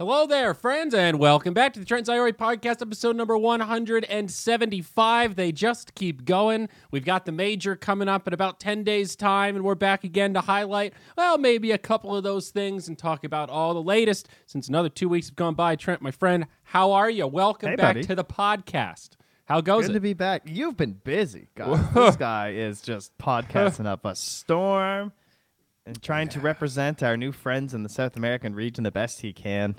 Hello there, friends, and welcome back to the Trent Zyori podcast, episode number 175. They just keep going. We've got the major coming up in about 10 days' time, and we're back again to highlight, well, maybe a couple of those things and talk about all the latest since another two weeks have gone by. Trent, my friend, how are you? Welcome Hey, back buddy. to the podcast. How goes Good it? to be back. You've been busy, guys. this guy is just podcasting up a storm and trying to represent our new friends in the South American region the best he can.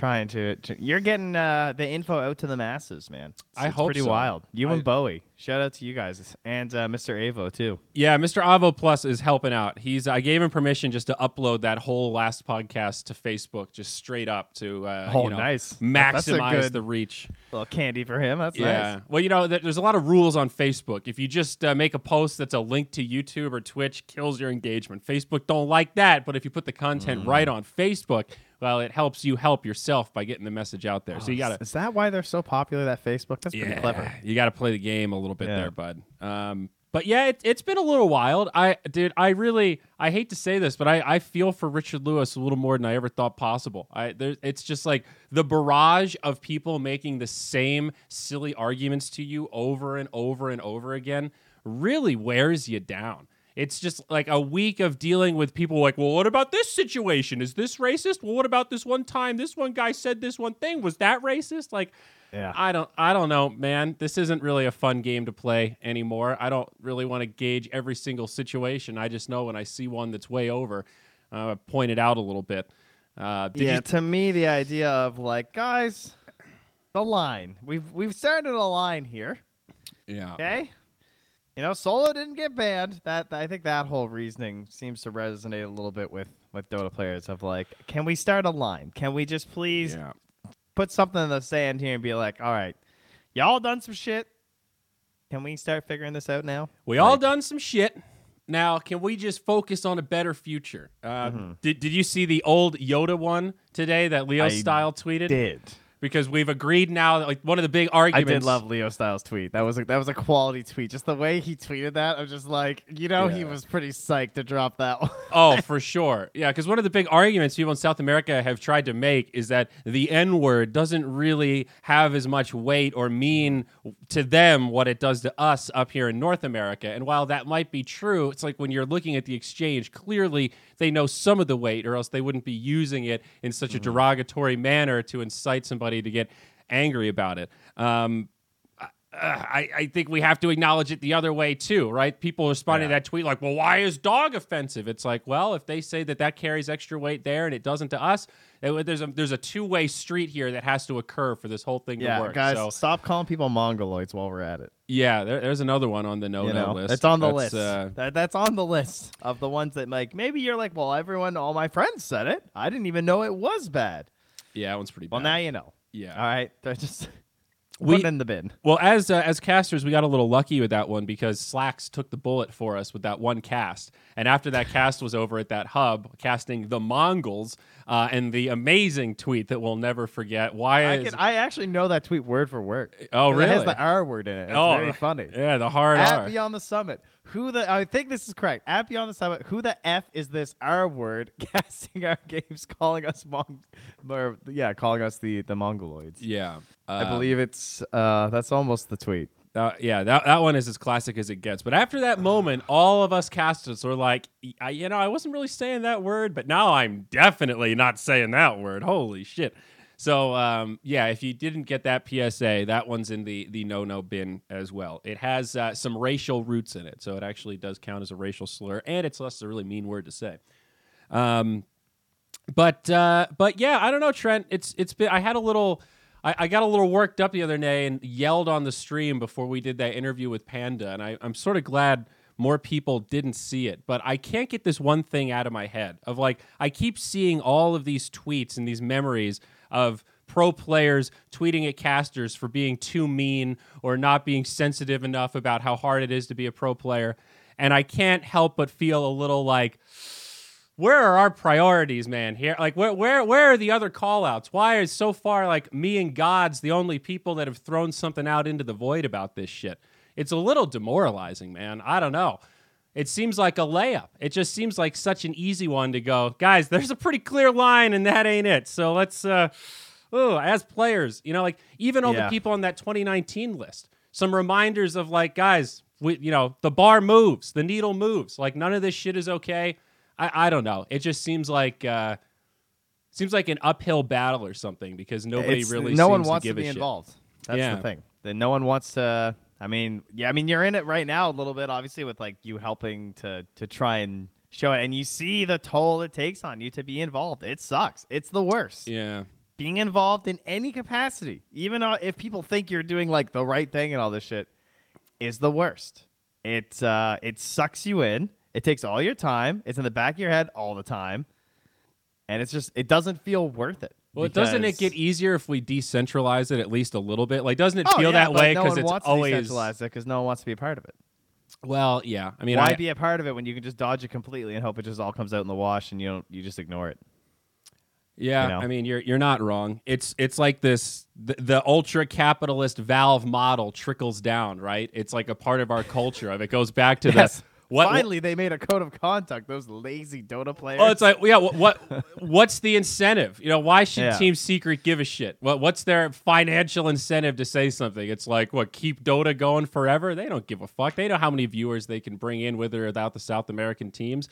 Trying to, to- you're getting uh, the info out to the masses, man. It's, I it's hope pretty so. wild. You I- and Bowie. Shout out to you guys and uh, Mr. Avo too. Yeah, Mr. Avo Plus is helping out. He's I gave him permission just to upload that whole last podcast to Facebook, just straight up to uh, Oh, you know, nice. Maximize the reach. well candy for him. That's Yeah. nice. Well, you know, there's a lot of rules on Facebook. If you just uh, make a post that's a link to YouTube or Twitch, kills your engagement. Facebook don't like that, but if you put the content right Mm. on Facebook, well, it helps you help yourself by getting the message out there. so you got to Is that why they're so popular? That Facebook? That's pretty clever. you got to play the game a little bit Yeah. there, bud. Um, but yeah, it, it's been a little wild. I, dude, I really, I hate to say this, but I, I feel for Richard Lewis a little more than I ever thought possible. I, there, it's just like the barrage of people making the same silly arguments to you over and over and over again really wears you down. It's just like a week of dealing with people like, well, what about this situation? Is this racist? Well, what about this one time this one guy said this one thing? Was that racist? Like, Yeah. I don't I don't know, man. This isn't really a fun game to play anymore. I don't really want to gauge every single situation. I just know when I see one that's way over, uh, point it out a little bit. Uh, did yeah, you- to me, the idea of like, guys, the line. We've we've started a line here. yeah. Okay. You know, Solo didn't get banned. That I think that whole reasoning seems to resonate a little bit with with Dota players. Of like, can we start a line? Can we just please Yeah. put something in the sand here and be like, all right, y'all done some shit. Can we start figuring this out now? We all done some shit. Now, can we just focus on a better future? Uh, Did Did you see the old Yoda one today that Leo Mm-hmm. I Style tweeted? Did Because we've agreed now that like one of the big arguments. I did love Leo Styles' tweet. That was a, that was a quality tweet. Just the way he tweeted that, I'm just like, you know, he was pretty psyched to drop that one. oh, for sure. Yeah, because one of the big arguments people in South America have tried to make is that the N word doesn't really have as much weight or mean to them what it does to us up here in North America. And while that might be true, it's like when you're looking at the exchange, clearly they know some of the weight, or else they wouldn't be using it in such a mm-hmm. derogatory manner to incite somebody to get angry about it. Um, I, I think we have to acknowledge it the other way too, right? People responding to that tweet like, "Well, why is dog offensive?" It's like, well, if they say that that carries extra weight there and it doesn't to us, it- there's a there's a two way street here that has to occur for this whole thing to yeah, work. guys, so, stop calling people mongoloids while we're at it. yeah, there, there's another one on the no you no know, list. it's on the That's, list. uh, that, that's on the list of the ones that like maybe you're like, well, everyone, all my friends said it. I didn't even know it was bad. yeah, that one's pretty bad. Well, now you know. Yeah, All right, they're just We- in the bin. Well, as uh, as casters, we got a little lucky with that one because Slacks took the bullet for us with that one cast, and after that cast was over at that hub, casting the Mongols, uh, and the amazing tweet that we'll never forget. Why I, is can, I actually know that tweet word for word. Oh, 'Cause It has the R word in it. It's Oh, very funny. yeah the hard At R. Beyond the Summit. Who the I think this is correct. At Beyond the Summit, who the F is this R word casting our games calling us Mong or yeah, calling us the the Mongoloids. Yeah, I Uh, believe it's uh that's almost the tweet. Uh, yeah, that, that one is as classic as it gets. But after that moment, all of us casters were like, I, you know, I wasn't really saying that word, but now I'm definitely not saying that word. Holy shit. So, um, yeah, if you didn't get that PSA, that one's in the, the no no bin as well. It has uh, some racial roots in it. So it actually does count as a racial slur, and it's less a really mean word to say. Um, but uh, but yeah, I don't know, Trent. It's it's been. I had a little. I, I got a little worked up the other day and yelled on the stream before we did that interview with Panda, and I, I'm sort of glad more people didn't see it. But I can't get this one thing out of my head of like I keep seeing all of these tweets and these memories of pro players tweeting at casters for being too mean or not being sensitive enough about how hard it is to be a pro player. And I can't help but feel a little like, where are our priorities, man? Here, like, where, where, where are the other call outs? Why is so far like me and GoDz the only people that have thrown something out into the void about this shit? It's a little demoralizing, man. I don't know. It seems like a layup. It just seems like such an easy one to go, guys. There's a pretty clear line, and that ain't it. So let's, uh, oh, as players, you know, like even all Yeah. the people on that 2019 list, some reminders of like, guys, we, you know, the bar moves, the needle moves. Like none of this shit is okay. I, I don't know. It just seems like, uh, seems like an uphill battle or something because nobody It's- really no one wants to give be a shit. involved. That's Yeah. the thing. That no one wants to. I mean, yeah, I mean, you're in it right now a little bit, obviously, with like you helping to to try and show it, and you see the toll it takes on you to be involved. It sucks. It's the worst. Yeah. Being involved in any capacity, even uh, if people think you're doing like the right thing and all this shit, is the worst. It uh, it sucks you in. It takes all your time. It's in the back of your head all the time, and it's just it doesn't feel worth it. Well, doesn't it get easier if we decentralize it at least a little bit? Like, doesn't it Oh, feel yeah, that way no because one it's wants always it because no one wants to be a part of it. well, yeah. I mean, Why I, be a part of it when you can just dodge it completely and hope it just all comes out in the wash and you don't you just ignore it? yeah. you know? I mean, you're you're not wrong. It's it's like this the, the ultra capitalist Valve model trickles down, right? It's like a part of our culture. Of it goes back to Yes. the what Finally, they made a code of conduct. Those lazy Dota players. Oh, it's like yeah. What, what what's the incentive? You know, why should Yeah. Team Secret give a shit? What what's their financial incentive to say something? It's like what keep Dota going forever? They don't give a fuck. They know how many viewers they can bring in with or without the South American teams.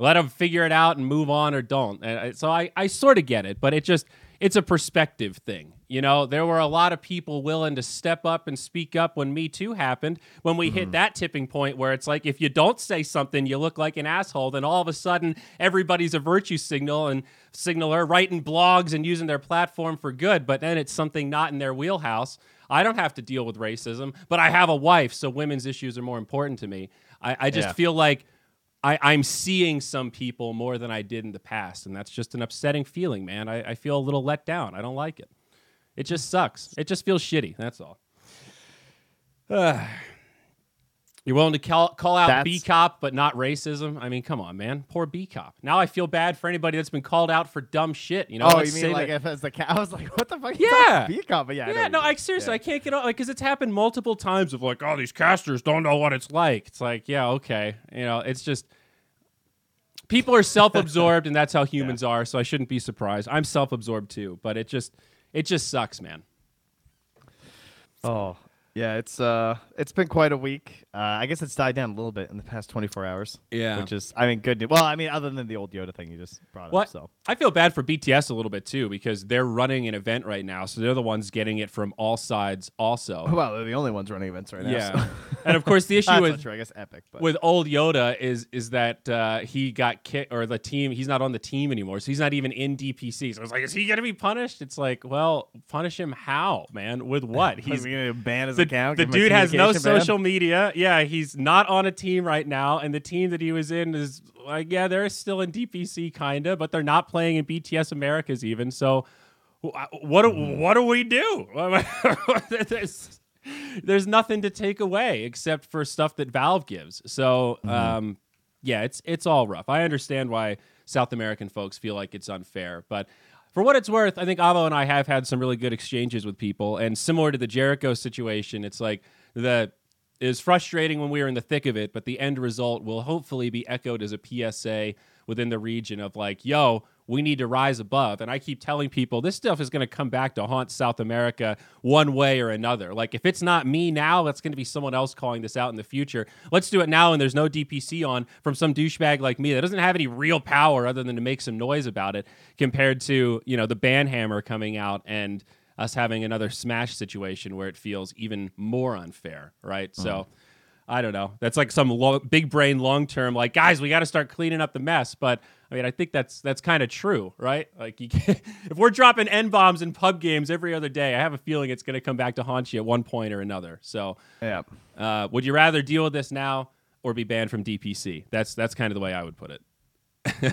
Let them figure it out and move on or don't. And uh, so I I sort of get it, but it just it's a perspective thing. You know, there were a lot of people willing to step up and speak up when Me Too happened. When we hit mm-hmm. that tipping point where it's like, if you don't say something, you look like an asshole, then all of a sudden everybody's a virtue signal and signaler writing blogs and using their platform for good. But then it's something not in their wheelhouse. I don't have to deal with racism, but I have a wife, so women's issues are more important to me. I, I just Yeah. feel like I, I'm seeing some people more than I did in the past, and that's just an upsetting feeling, man. I, I feel a little let down. I don't like it. It just sucks. It just feels shitty. That's all. You're willing to call, call out That's- Bkop, but not racism. I mean, come on, man. Poor Bkop. Now I feel bad for anybody that's been called out for dumb shit. You know? oh, you mean like that- if it's the cat? I was like, what the fuck? Yeah. Speak up, but yeah, yeah, no, I seriously, Yeah. I can't get on like because it's happened multiple times of like, oh, these casters don't know what it's like. It's like, yeah, okay, you know, it's just people are self-absorbed, and that's how humans are. So I shouldn't be surprised. I'm self-absorbed too, but it just, it just sucks, man. Oh, yeah, it's uh, it's been quite a week. Uh, I guess it's died down a little bit in the past 24 hours. Yeah. which is, I mean, good. news. Well, I mean, other than the old Yoda thing you just brought What? up. So I feel bad for BTS a little bit too because they're running an event right now, so they're the ones getting it from all sides, also. well, they're the only ones running events right now. Yeah, so. and of course the issue with true. I guess Epic, but with old Yoda is is that uh, he got kicked or the team he's not on the team anymore, so he's not even in DPC. So it's like, is he gonna be punished? It's like, well, punish him how, man? With what? he's gonna ban his the, account. the give him a dude has no ban? social media. Yeah, he's not on a team right now, and the team that he was in is like, yeah, they're still in DPC kinda, but they're not playing in BTS Americas even. So, what do, Hmm. what do we do? there's, there's nothing to take away except for stuff that Valve gives. So, Mm-hmm. um, yeah, it's it's all rough. I understand why South American folks feel like it's unfair, but for what it's worth, I think Avo and I have had some really good exchanges with people, and similar to the Jericho situation, it's like the was frustrating when we are in the thick of it, but the end result will hopefully be echoed as a PSA within the region of like, yo, we need to rise above. And I keep telling people this stuff is going to come back to haunt South America one way or another. Like, if it's not me now, that's going to be someone else calling this out in the future. Let's do it now, and there's no DPC on from some douchebag like me that doesn't have any real power other than to make some noise about it compared to, you know, the Banhammer coming out and us having another smash situation where it feels even more unfair, right? So I don't know. That's like some lo- big brain long term like guys, we got to start cleaning up the mess, but I mean, I think that's that's kind of true, right? Like you can't, if we're dropping N bombs in pub games every other day, I have a feeling it's going to come back to haunt you at one point or another. So, Yeah. uh, would you rather deal with this now or be banned from DPC? That's that's kind of the way I would put it.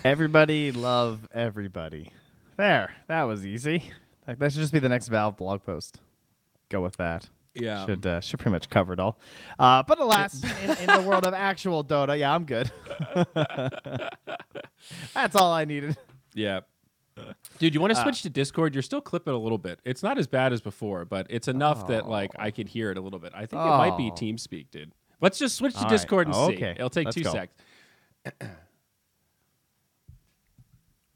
everybody love everybody. There, that was easy. Like that should just be the next Valve blog post. Go with that. Yeah. Should uh, should pretty much cover it all. Uh, but alas, in, in the world of actual Dota, yeah, I'm good. That's all I needed. Yeah. Dude, you want to switch to Discord? You're still clipping a little bit. It's not as bad as before, but it's enough that like I could hear it a little bit. I think it might be Oh. TeamSpeak, dude. Let's just switch to All right. Discord and see. Okay. It'll take Let's two go. seconds.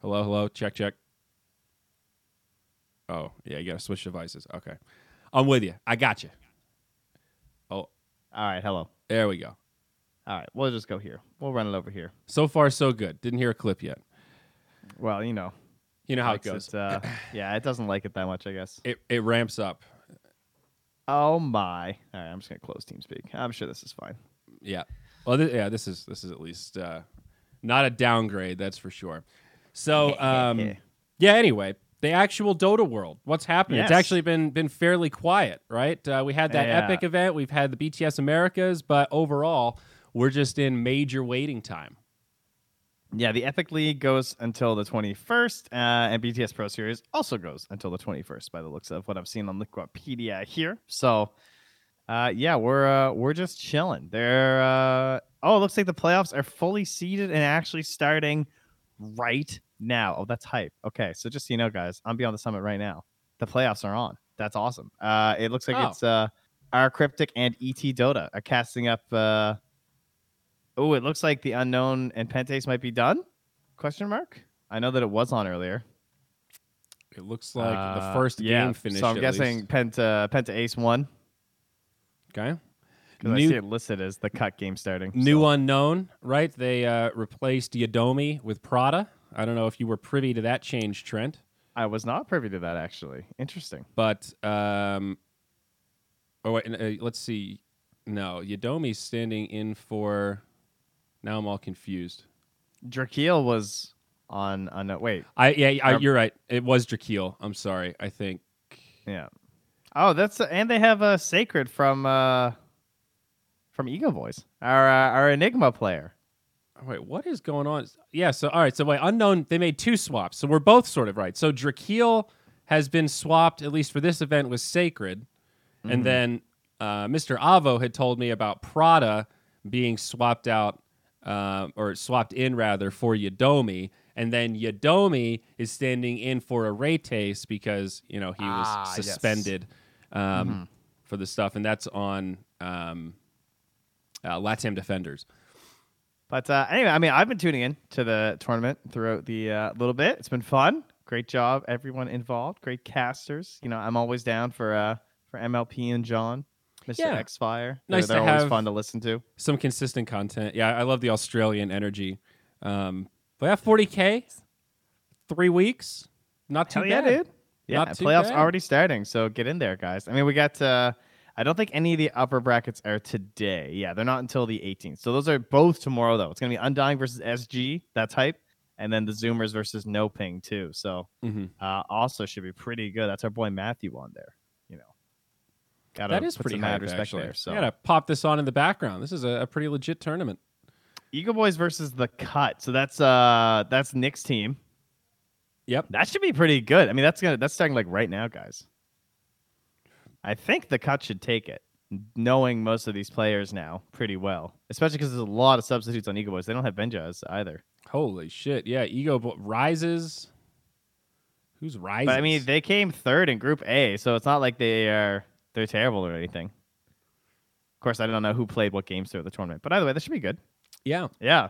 hello, hello. Check, check. Oh, yeah, you got to switch devices. Okay. I'm with you. I got you. Oh, All right, hello. there we go. All right, we'll just go here. We'll run it over here. So far, so good. Didn't hear a clip yet. Well, you know You know how it goes. uh, yeah, it doesn't like it that much, I guess. It, it ramps up. Oh my! All right, I'm just gonna close TeamSpeak. I'm sure this is fine. Yeah. Well, th- yeah. This is this is at least uh, not a downgrade. That's for sure. So, um, yeah. Anyway, the actual Dota world. What's happening? It's actually been been fairly quiet, right? Uh, we had that Yeah. epic event. We've had the BTS Americas, but overall, we're just in major waiting time. Yeah, the Epic League goes until the 21st, uh, and BTS Pro Series also goes until the 21st, by the looks of what I've seen on Liquipedia here. So, uh, yeah, we're uh, we're just chilling. They're uh, oh, it looks like the playoffs are fully seated and actually starting right now. Oh, that's hype. Okay, so just so you know, guys, I'm beyond the summit right now. The playoffs are on. That's awesome. Uh, it looks like Oh. it's uh, our cryptic and ET Dota are casting up. Uh, Oh, it looks like the unknown and Pentace might be done? Question mark. I know that it was on earlier. It looks like the Uh, first yeah, game finished. So I'm guessing least. Penta Penta Ace won Okay. because I see New it listed as the cut game starting. new so. unknown, right? They uh, replaced Yadomi with Prada. I don't know if you were privy to that change, Trent. I was not privy to that actually. Interesting. But um, oh wait, uh, let's see. No, Yadomi's standing in for. Now I'm all confused. Drakeel was on on no, wait. I yeah, I, Or- you're right. It was Drakeel. I'm sorry. I think. Yeah. Oh, that's and they have a sacred from uh from Ego Boys. Our uh, our Enigma player. Wait, what is going on? Yeah, so all right, so wait, unknown. They made two swaps, so we're both sort of right. So Drakeel has been swapped at least for this event with Sacred, and then uh, Mr. Avo had told me about Prada being swapped out uh, or swapped in rather for Yadomi, and then Yadomi is standing in for Aretes because you know he was Ah, yes. suspended um, for the stuff, and that's on um, uh, Latam Defenders. But uh, anyway, I mean, I've been tuning in to the tournament throughout the uh, little bit. It's been fun. Great job, everyone involved. Great casters. You know, I'm always down for uh, for MLP and John, Mr. Yeah. X Fire. Nice they're, to they're always have- fun to listen to. some consistent content. Yeah, I love the Australian energy. Um, but yeah, 40k, three weeks, not too Hell yeah, bad. dude. Yeah, Not playoffs bad. already starting, so get in there, guys. I mean, we got. Uh, I don't think any of the upper brackets are today. Yeah, they're not until the 18th. So those are both tomorrow, though. It's gonna be Undying versus SG. That's hype. And then the Zoomers versus No Ping too. So Mhm. uh, also should be pretty good. That's our boy Matthew on there. You know, gotta That is put pretty some mad respect actually. there. So I gotta pop this on in the background. This is a, a pretty legit tournament. Ego Boys versus the Cut. So that's uh that's Nick's team. Yep. That should be pretty good. I mean, that's gonna that's starting like right now, guys. I think the cut should take it, knowing most of these players now pretty well, especially because there's a lot of substitutes on Ego Boys. They don't have Benjas either. Holy shit! Yeah, ego Bo- rises. Who's rises? But I mean, they came third in Group A, so it's not like they are they're terrible or anything. Of course, I don't know who played what games throughout the tournament, but either way, this should be good. yeah. Yeah,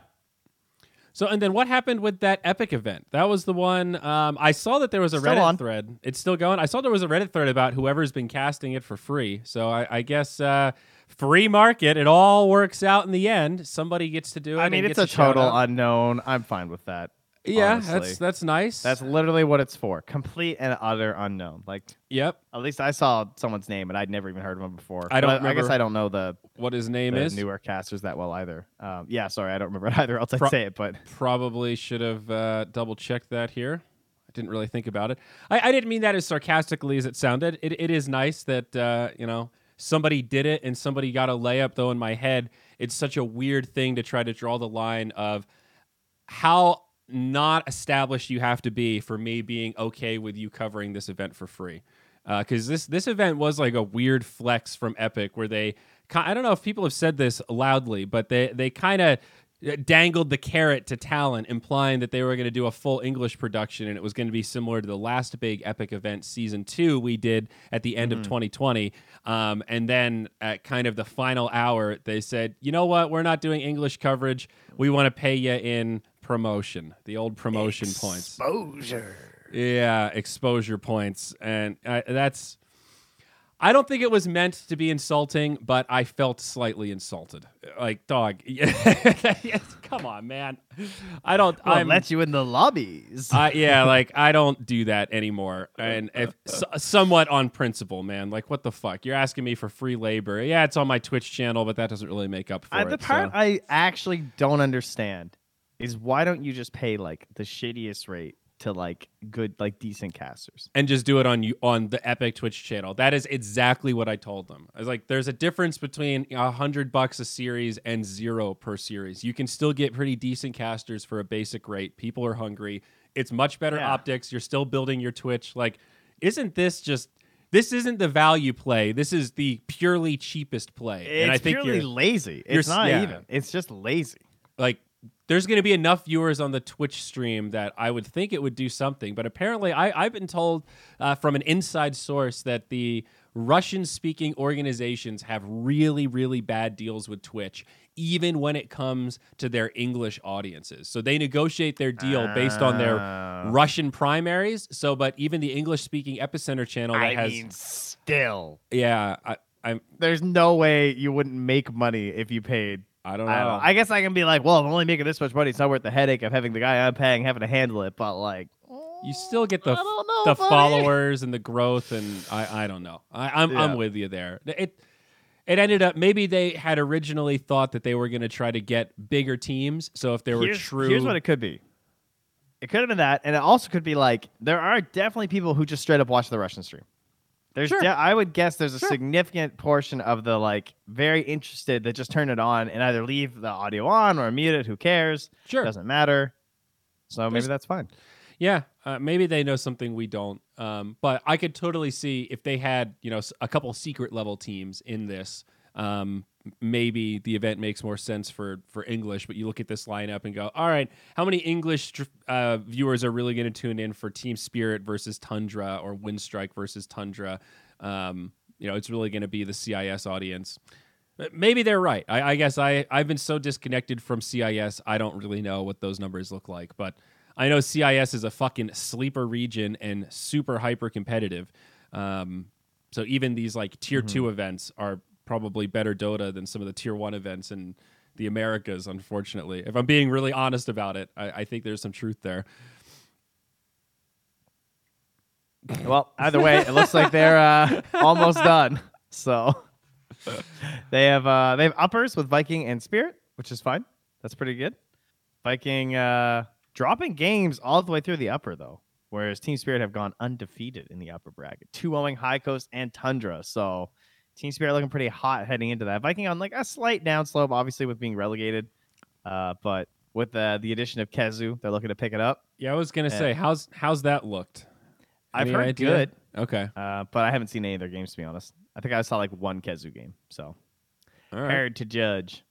So and then what happened with that epic event? That was the one um, I saw that there was a Still Reddit on. thread. It's still going. I saw there was a Reddit thread about whoever's been casting it for free. So I, I guess uh, free market. It all works out in the end. Somebody gets to do it. I mean, it's a shout total unknown. I'm fine with that. Yeah, honestly. that's that's nice. That's literally what it's for. Complete and utter unknown. Like yep. at least I saw someone's name and I'd never even heard of him before. I don't But I guess I don't know the, What his name the is? newer casters that well either. Um, yeah, sorry, I don't remember it either. Else I'd Pro- say it, but Probably should have uh, double checked that here. I didn't really think about it. I, I didn't mean that as sarcastically as it sounded. It, it is nice that uh, you know somebody did it and somebody got a layup. Though in my head, it's such a weird thing to try to draw the line of how not established you have to be for me being okay with you covering this event for free. Because this this event was like a weird flex from Epic, where they I don't know if people have said this loudly, but they they kind of uh, dangled the carrot to talent, implying that they were going to do a full English production and it was going to be similar to the last big epic event, season two, we did at the end of 2020. Um, and then at kind of the final hour, they said, you know what? We're not doing English coverage. We want to pay you in promotion, the old promotion points. Exposure. Yeah, exposure points, and I, that's. I don't think it was meant to be insulting, but I felt slightly insulted. Like, dog, come on, man. I don't. Well, I'm, let you in the lobbies. I, yeah, like I don't do that anymore, and if so, somewhat on principle, man. Like, what the fuck? You're asking me for free labor? Yeah, it's on my Twitch channel, but that doesn't really make up for I, it. the part so. I actually don't understand is why don't you just pay like the shittiest rate to like good, like decent casters? and just do it on you on the Epic Twitch channel. That is exactly what I told them. I was like, there's a difference between a hundred bucks a series and zero per series. You can still get pretty decent casters for a basic rate. People are hungry. It's much better Yeah. optics. You're still building your Twitch. Like, isn't this just this isn't the value play? This is the purely cheapest play. It's and I think purely you're, lazy. you're It's not yeah. even. It's just lazy. like there's going to be enough viewers on the Twitch stream that I would think it would do something. But apparently, I, I've been told uh, from an inside source that the Russian speaking organizations have really, really bad deals with Twitch, even when it comes to their English audiences. So they negotiate their deal based on their Oh. Russian primaries. So, but even the English speaking Epicenter channel that I has, mean, still, yeah, I, I'm, there's no way you wouldn't make money if you paid. I don't know. I don't. I guess I can be like, well, I'm only making this much money. It's not worth the headache of having the guy I'm paying having to handle it. But like, You still get the know, the buddy. followers and the growth, and I I don't know. I, I'm Yeah. I'm with you there. It it ended up maybe they had originally thought that they were going to try to get bigger teams. So if there were here's, true, here's what it could be. It could have been that, and it also could be like there are definitely people who just straight up watch the Russian stream. There's, Sure. de- I would guess there's a Sure. significant portion of the like very interested that just turn it on and either leave the audio on or mute it. Who cares? sure, Doesn't matter. So maybe There's- that's fine. yeah, uh, maybe they know something we don't. Um, but I could totally see if they had you know a couple secret level teams in this. Um, maybe the event makes more sense for for English, but you look at this lineup and go, all right, how many English uh, viewers are really going to tune in for Team Spirit versus Tundra or Winstrike versus Tundra? Um, you know, it's really going to be the CIS audience. Maybe they're right. I, I guess I I've been so disconnected from CIS, I don't really know what those numbers look like, but. I know CIS is a fucking sleeper region and super hyper competitive. Um, so even these like tier two events are probably better Dota than some of the tier one events in the Americas. Unfortunately, if I'm being really honest about it, I, I think there's some truth there. Well, either way, it looks like they're uh, almost done. So they have uh, they have uppers with Viking and Spirit, which is fine. That's pretty good. Viking uh, dropping games all the way through the upper though, whereas Team Spirit have gone undefeated in the upper bracket. Two owing High Coast and Tundra. So Team Spirit looking pretty hot heading into that. Viking on like a slight downslope, obviously with being relegated, uh, but with uh, the addition of Kezu, they're looking to pick it up. Yeah, I was gonna Yeah. say how's how's that looked? I've Any heard idea? good. Okay, Uh, but I haven't seen any of their games to be honest. I think I saw like one Kezu game, so all right. hard to judge.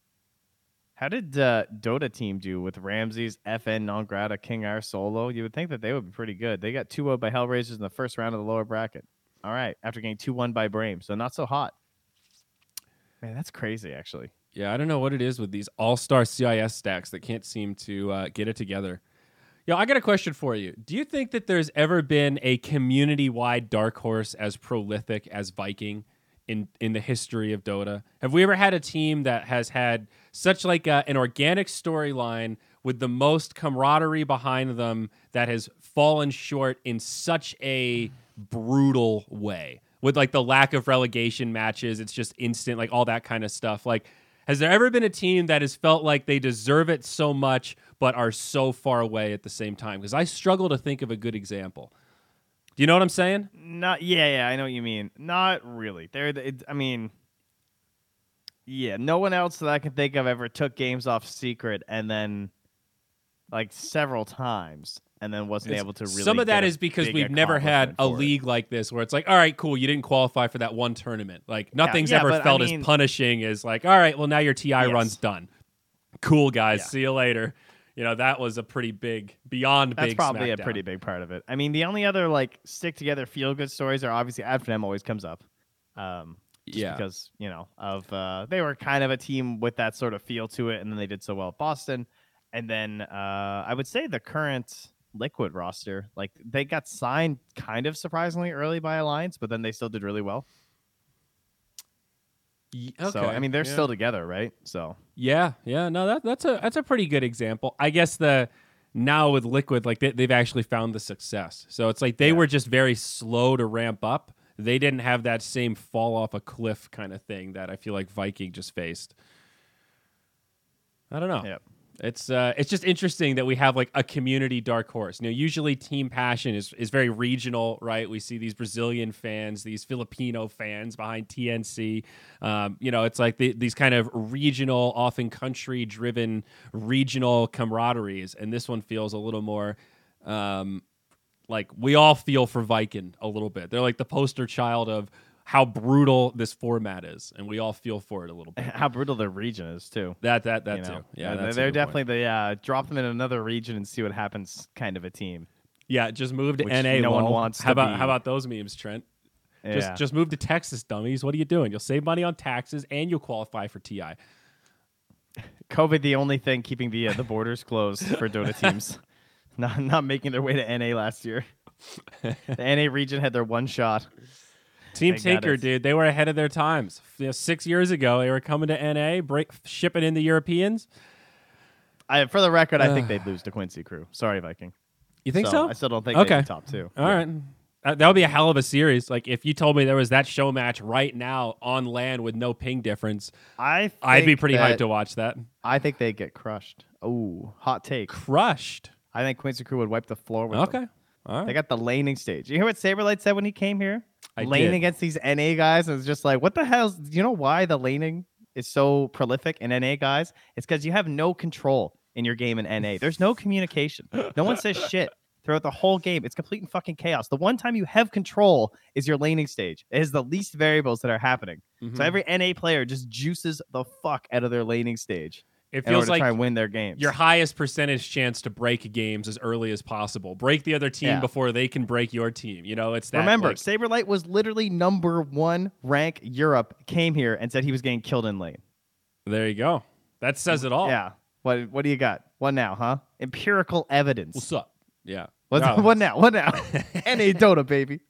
How did uh, Dota team do with Ramzes, FN, Non Grata, King R solo? You would think that they would be pretty good. They got 2 0 by Hellraisers in the first round of the lower bracket. All right, after getting 2 1 by Brame, so not so hot. Man, that's crazy, actually. Yeah, I don't know what it is with these all star CIS stacks that can't seem to uh, get it together. Yo, I got a question for you. Do you think that there's ever been a community wide dark horse as prolific as Viking in, in the history of Dota? Have we ever had a team that has had such like a, an organic storyline with the most camaraderie behind them that has fallen short in such a brutal way? With like the lack of relegation matches, it's just instant, like all that kind of stuff. Like, has there ever been a team that has felt like they deserve it so much, but are so far away at the same time? Because I struggle to think of a good example. Do you know what I'm saying? Not, yeah, yeah, I know what you mean. Not really. They're, the- I mean, yeah, no one else that I can think of ever took games off secret and then, like, several times and then wasn't It's- able to really. Some of that is because we've never had a for it. league like this where it's like, all right, cool, you didn't qualify for that one tournament. Like nothing's yeah, ever but I felt mean- as punishing as like, all right, well now your TI Yes. run's done. cool guys, Yeah. see you later. You know, that was a pretty big, beyond That's big. probably a pretty big part of it. I mean, the only other like stick together feel good stories are obviously Ad Finem always comes up. Um, just Yeah. because you know of uh, they were kind of a team with that sort of feel to it, and then they did so well at Boston, and then uh, I would say the current Liquid roster, like they got signed kind of surprisingly early by Alliance, but then they still did really well. Ye- So I mean, they're yeah. still together, right? So Yeah, yeah, no, that that's a that's a pretty good example. I guess the now with Liquid, like they, they've actually found the success. So it's like they Yeah. were just very slow to ramp up. They didn't have that same fall off a cliff kind of thing that I feel like Viking just faced. I don't know. Yep. It's uh, it's just interesting that we have like a community dark horse. You know, usually Team Passion is is very regional, right? We see these Brazilian fans, these Filipino fans behind TNC. Um, you know, it's like the, these kind of regional, often country driven regional camaraderies, and this one feels a little more. Um, like we all feel for Viking a little bit. They're like the poster child of how brutal this format is, and we all feel for it a little bit. how brutal their region is too. That that that you too. know? Yeah, they're, good point. definitely the uh, drop them in another region and see what happens kind of a team. Yeah, just move to Which NA. no one wants How to about be. how about those memes, Trent? Yeah. Just just move to Texas, dummies. What are you doing? You'll save money on taxes and you'll qualify for TI. COVID, the only thing keeping the uh, the borders closed for Dota teams, not not making their way to NA last year. the NA region had their one shot. Team They Tinker, dude, they were ahead of their times. You know, six years ago, they were coming to NA, break shipping in the Europeans. I, for the record, I think they'd lose to Quincy Crew. Sorry, Viking. You think so? I still don't think Okay. they'd be top two. All right. Uh, that would be a hell of a series. Like if you told me there was that show match right now on land with no ping difference, I I'd be pretty hyped to watch that. I think they'd get crushed. Oh, hot take. Crushed. I think Quincy Crew would wipe the floor with them. Okay. All right. They got the laning stage. You hear what Saberlight said when he came here? I Laning did. against these NA guys, and it's just like, what the hell? You know why the laning is so prolific in NA guys? It's because you have no control in your game in NA. There's no communication. No one says shit throughout the whole game. It's complete and fucking chaos. The one time you have control is your laning stage. It is the least variables that are happening. Mhm. So every NA player just juices the fuck out of their laning stage it feels like try and win their games. your highest percentage chance to break games as early as possible. Break the other team Yeah. before they can break your team. You know, it's that. Remember, like- Saberlight was literally number one rank Europe, came here and said he was getting killed in lane. there you go. That says it all. Yeah. What what do you got? What now, huh? Empirical evidence. What's up? Yeah. What's, No, what now? What now? NA Dota, baby.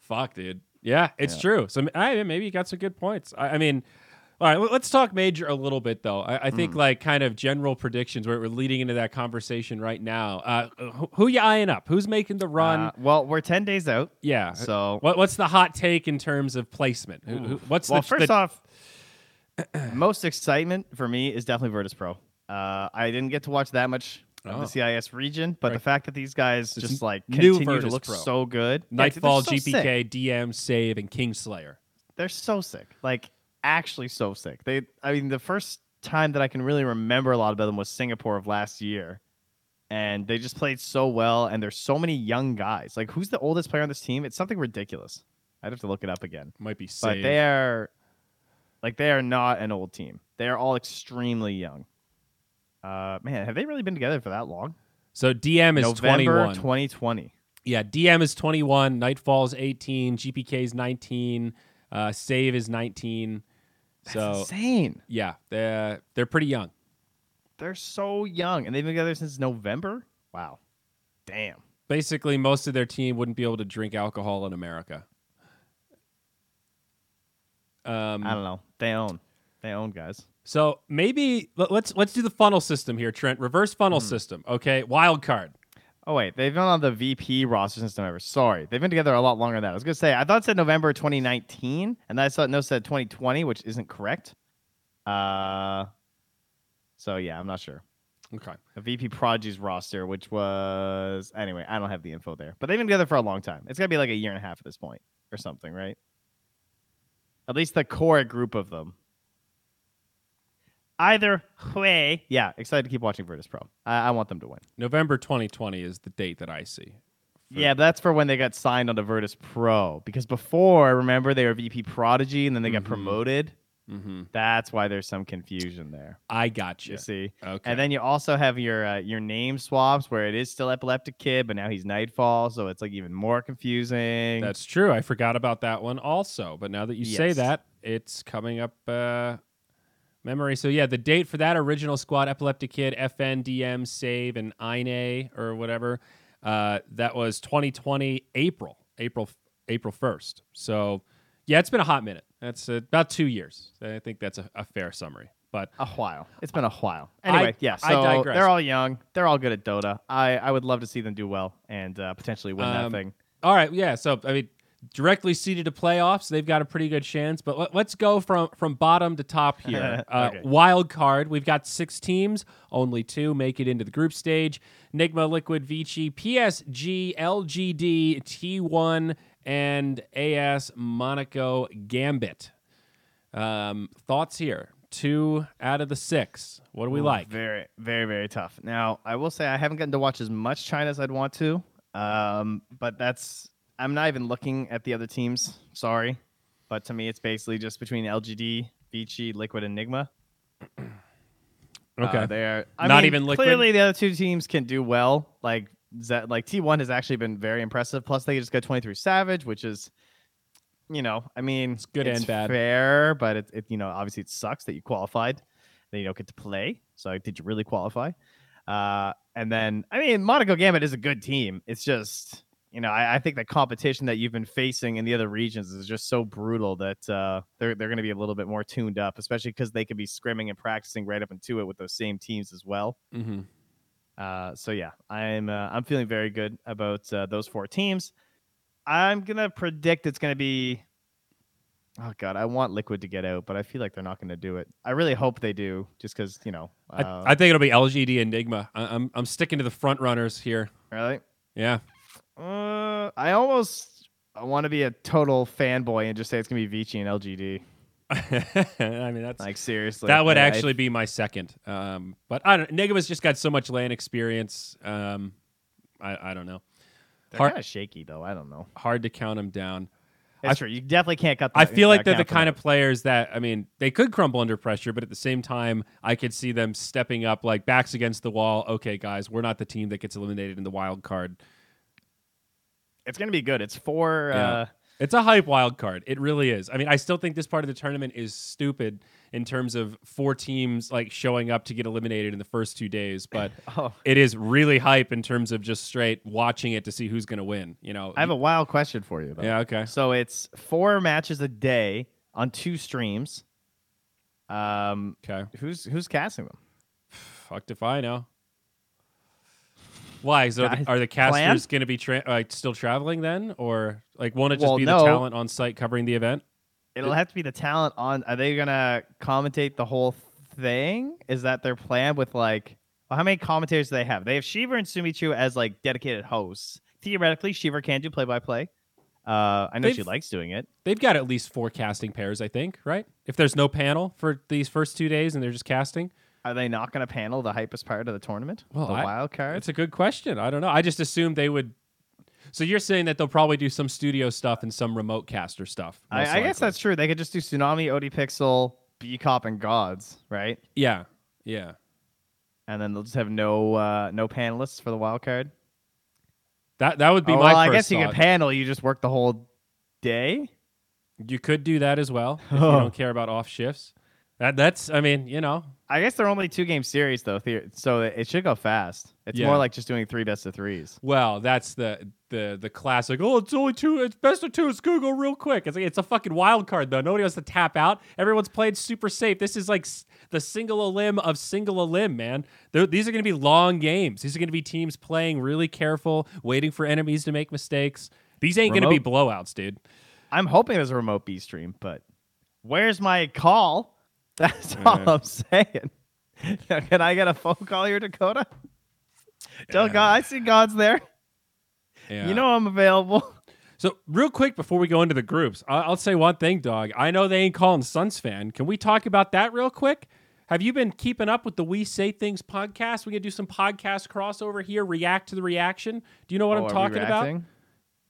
Fuck, dude. Yeah, it's Yeah. true. So I, maybe you got some good points. I, I mean, all right, let- let's talk major a little bit though. I, I think like kind of general predictions. Where we're leading into that conversation right now. Uh, who, who you eyeing up? Who's making the run? Uh, well, we're 10 days out. yeah. So, what, what's the hot take in terms of placement? Who, who, what's well, the first the, off, most excitement for me is definitely Virtus Pro. Uh, I didn't get to watch that much of Oh. the CIS region, but Right. the fact that these guys It's just like continue to look Pro. so good. Yeah, dude, they're Nightfall, sick. GPK, DM, Save, and Kingslayer? they're so sick. Like actually so sick. They I mean the first time that I can really remember a lot about them was Singapore of last year. And they just played so well and there's so many young guys. Like who's the oldest player on this team? It's something ridiculous. I'd have to look it up again. Might be But they are like they are not an old team. They are all extremely young. Uh man, have they really been together for that long? so DM is November 21. 2020. Yeah, DM is 21, Nightfall's 18, GPK is 19, uh, Save is 19. That's So insane. yeah, they're they're pretty young. They're so young and they've been together since November. Wow. Damn. Basically, most of their team wouldn't be able to drink alcohol in America. Um, I don't know. They own. They own guys. so maybe let- let's let's do the funnel system here, Trent. Reverse funnel Hmm. system. Okay, wild card. Oh wait, they've been on the VP roster since November. Sorry, they've been together a lot longer than that. I was gonna say I thought it said November 2019, and then I saw it no said 2020, which isn't correct. Uh, so yeah, I'm not sure. Okay. The VP Prodigy's roster, which was anyway, I don't have the info there, but they've been together for a long time. It's gotta be like a year and a half at this point, or something, right? At least the core group of them. Either way, yeah, excited to keep watching Virtus Pro. I, I want them to win. November 2020 is the date that I see. Yeah, but that's for when they got signed onto Virtus Pro. Because before, remember, they were VP Prodigy and then they got Mhm. promoted. Mm-hmm. That's why there's some confusion there. I got you. You see, Okay. and then you also have your uh, your name swaps where it is still Epileptic Kid, but now he's Nightfall, so it's like even more confusing. That's true. I forgot about that one also. But now that you say that, it's coming up uh, memory. So yeah, the date for that original squad, Epileptic Kid, FNDM, Save, and Ine or whatever, uh, that was 2020 April, April, April 1st. So yeah, it's been a hot minute. That's uh, about two years. I think that's a, a fair summary. But a while. It's been a while. Anyway, yeah. I So digress. they're all young. They're all good at Dota. I I would love to see them do well and uh, potentially win that Um, thing. All right, yeah. So I mean, directly seeded to playoffs, they've got a pretty good chance. But let, us go from from bottom to top here. uh, Okay. Wild card, we've got six teams. Only two make it into the group stage: Nigma, Liquid, Vici, PSG, LGD, T1, and AS Monaco Gambit. Um, thoughts here? Two out of the six. What do we like? Very, very, very tough. Now, I will say I haven't gotten to watch as much China as I'd want to. Um, but that's I'm not even looking at the other teams. Sorry, but to me, it's basically just between LGD, Vici, Liquid, and Nigma. Okay. Uh, they are I Not mean, even Liquid? Clearly, the other two teams can do well. Like Z- like T1 has actually been very impressive. Plus, they just got 23 Savage, which is, you know, I mean, it's good and bad. Fair, but it, it, you know, obviously it sucks that you qualified, that you don't get to play. So did you really qualify? Uh, and then, I mean, Monaco Gambit is a good team. It's just, you know, I, I think the competition that you've been facing in the other regions is just so brutal that uh, they're they're going to be a little bit more tuned up, especially because they could be scrimming and practicing right up into it with those same teams as well. mm-hmm. Uh, so yeah, I'm uh, I'm feeling very good about uh, those four teams. I'm gonna predict it's gonna be. Oh god, I want Liquid to get out, but I feel like they're not gonna do it. I really hope they do, just because you know. Uh, I, I think it'll be LGD Nigma. I, I'm I'm sticking to the front runners here. really. Yeah. Uh, I almost I want to be a total fanboy and just say it's gonna be Vici and LGD. I mean that's Like seriously, that would I- I- actually be my second. Um, but I don't. Nigma's just got so much land experience. Um, I I don't know. they're kind of shaky though. I don't know. Hard to count them down. It's true. You definitely can't cut. Them, I feel uh, like they're the count them kind of players that I mean they could crumble under pressure, but at the same time I could see them stepping up, like backs against the wall. Okay, guys, we're not the team that gets eliminated in the wild card. It's gonna be good. It's four. Yeah. Uh, It's a hype wild card. It really is. I mean, I still think this part of the tournament is stupid in terms of four teams like showing up to get eliminated in the first two days, but oh, it is really hype in terms of just straight watching it to see who's going to win. You know, I have a wild question for you. Though. yeah, okay. So it's four matches a day on two streams. Um, Okay. who's who's casting them? Fucked if I know. Why? So are the, are the casters going to be tra- like still traveling then, or like won't it just Well, be no. the talent on site covering the event? It'll have to be the talent on. Are they gonna commentate the whole thing? Is that their plan with like? Well, how many commentators do they have? They have Sheever and Sumichu as like dedicated hosts. Theoretically, Sheever can do play by play. Uh, I know she They've- likes doing it. They've got at least four casting pairs, I think, right? If there's no panel for these first two days and they're just casting, Are they not going to panel the hypest part of the tournament? Well, the I- wild card. It's a good question. I don't know. I just assumed they would. So you're saying that they'll probably do some studio stuff and some remote caster stuff. I, I guess that's true. They could just do Tsunami, ODPixel, B Cop, and GoDz, right? yeah, yeah. And then they'll just have no uh, no panelists for the wild card. That that would be oh, my well, I guess you thought. can panel. You just work the whole day. You could do that as well if you don't care about off shifts. That that's. I mean, you know, I guess they're only two game series though, so it should go fast. It's Yeah. more like just doing three best of threes. well, that's the the the classic. Oh, it's only two. It's best of two. It's gonna go real quick. It's like it's a fucking wild card though. Nobody wants to tap out. Everyone's played super safe. This is like s- the single a limb of single a limb, man. They're, these are gonna be long games. These are gonna be teams playing really careful, waiting for enemies to make mistakes. These ain't gonna be blowouts, dude. I'm hoping there's a remote B stream, but where's my call? That's all Yeah. I'm saying. Can I get a phone call here, Dakota? Tell God I see God's there. Yeah. You know I'm available. So, real quick before we go into the groups, I- I'll say one thing, dog. I know they ain't calling SUNSfan. Can we talk about that real quick? Have you been keeping up with the We Say Things podcast? We gonna do some podcast crossover here, react to the reaction. Do you know what Oh, I'm talking about?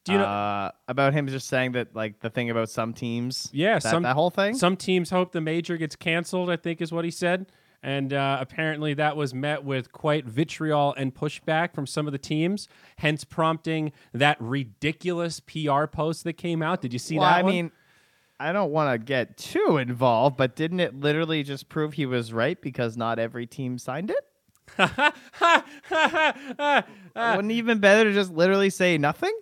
Do you know? uh, about him just saying that like the thing about some teams? Yeah, that, some- that whole thing. Some teams hope the major gets canceled, I think is what he said. And uh, apparently that was met with quite vitriol and pushback from some of the teams, hence prompting that ridiculous PR post that came out. Did you see well, that I one? mean, I don't want to get too involved, but didn't it literally just prove he was right because not every team signed it? Wouldn't it even better to just literally say nothing?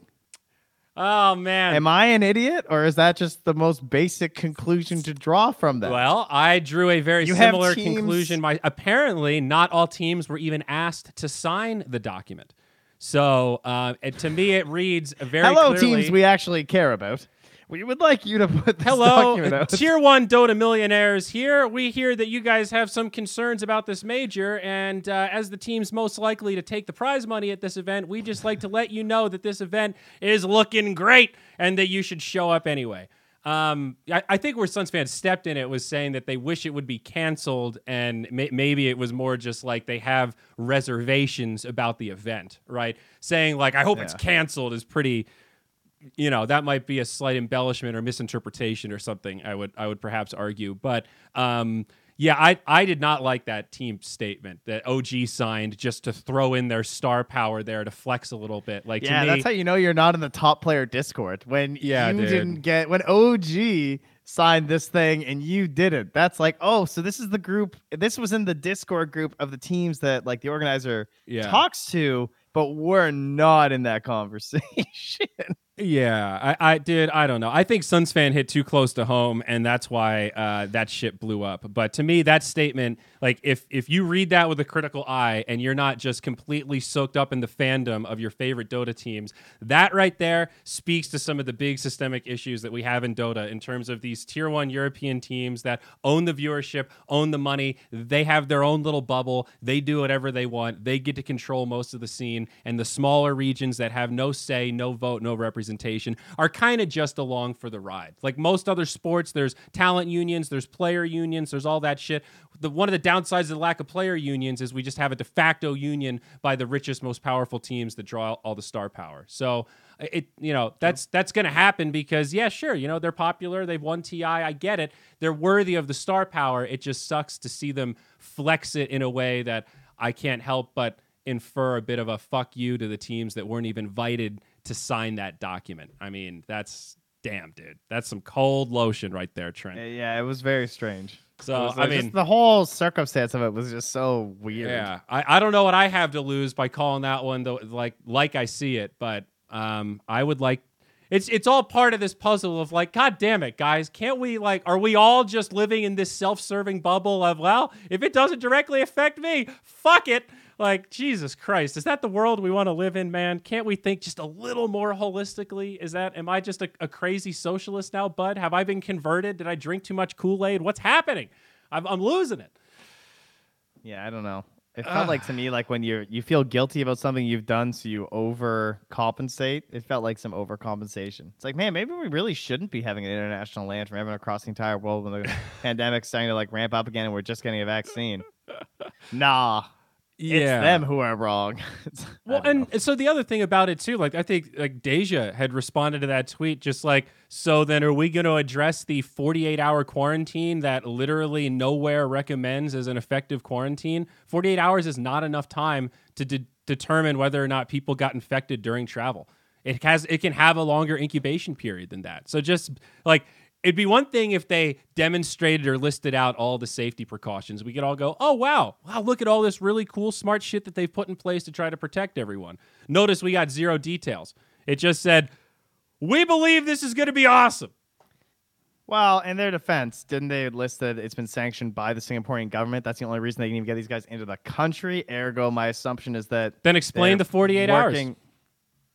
Oh, man. Am I an idiot, or is that just the most basic conclusion to draw from that? Well, I drew a very You similar teams- conclusion. My apparently, not all teams were even asked to sign the document. So, uh, it- to me, it reads very Hello, clearly. teams we actually care about. We would like you to put this Hello, tier one Dota millionaires here. We hear that you guys have some concerns about this major, and uh, as the teams most likely to take the prize money at this event, we just like to let you know that this event is looking great and that you should show up anyway. Um, I, I think where SUNSfan's stepped in it was saying that they wish it would be canceled, and may, maybe it was more just like they have reservations about the event, right? Saying like, "I hope it's canceled" is pretty you know that might be a slight embellishment or misinterpretation or something i would i would perhaps argue but um yeah i i did not like that team statement that og signed just to throw in their star power there to flex a little bit like yeah, to me that's how you know you're not in the top player Discord when Yeah, you dude. didn't get when OG signed this thing and you didn't. That's like, oh, so this is the group. This was in the Discord group of the teams that like the organizer Yeah. talks to, but we're not in that conversation. Yeah, I, I did. I don't know. I think SUNSfan hit too close to home, and that's why uh, that shit blew up. But to me, that statement, like if if you read that with a critical eye, and you're not just completely soaked up in the fandom of your favorite Dota teams, that right there speaks to some of the big systemic issues that we have in Dota in terms of these tier one European teams that own the viewership, own the money. They have their own little bubble. They do whatever they want. They get to control most of the scene, and the smaller regions that have no say, no vote, no representation are kind of just along for the ride. Like most other sports, there's talent unions, there's player unions, there's all that shit. The one of the downsides of the lack of player unions is we just have a de facto union by the richest, most powerful teams that draw all the star power. So uh, it you know that's that's going to happen because yeah, sure, you know they're popular, they've won TI, I get it. They're worthy of the star power. It just sucks to see them flex it in a way that I can't help but infer a bit of a fuck you to the teams that weren't even invited to sign that document. I mean, that's damn, dude. That's some cold lotion right there, Trent. yeah, it was very strange. So, I mean, just the whole circumstance of it was just so weird. yeah, I, I don't know what I have to lose by calling that one though, like like I see it, but um, I would like. It's it's all part of this puzzle of like, God damn it, guys, can't we like? Are we all just living in this self-serving bubble of well, if it doesn't directly affect me, fuck it. Like Jesus Christ, is that the world we want to live in, man? Can't we think just a little more holistically? Is that am I just a, a crazy socialist now, bud? Have I been converted? Did I drink too much Kool Aid? What's happening? I'm, I'm losing it. Yeah, I don't know. It felt like to me like when you're you feel guilty about something you've done, so you overcompensate. It felt like some overcompensation. It's like, man, maybe we really shouldn't be having an international land from having across the entire world when the pandemic's starting to like ramp up again and we're just getting a vaccine. Nah, it's them who are wrong. Well, don't know. and so the other thing about it too, like I think like Deja had responded to that tweet just like, so then are we going to address the 48 hour quarantine that literally nowhere recommends as an effective quarantine? 48 hours is not enough time to de- determine whether or not people got infected during travel. It has it can have a longer incubation period than that. So just like it'd be one thing if they demonstrated or listed out all the safety precautions. We could all go, "Oh wow. Wow, look at all this really cool smart shit that they've put in place to try to protect everyone." Notice we got zero details. It just said, "We believe this is going to be awesome." Well, in their defense, didn't they list that it's been sanctioned by the Singaporean government? That's the only reason they can even get these guys into the country. Ergo, my assumption is that Then explain the 48 hours.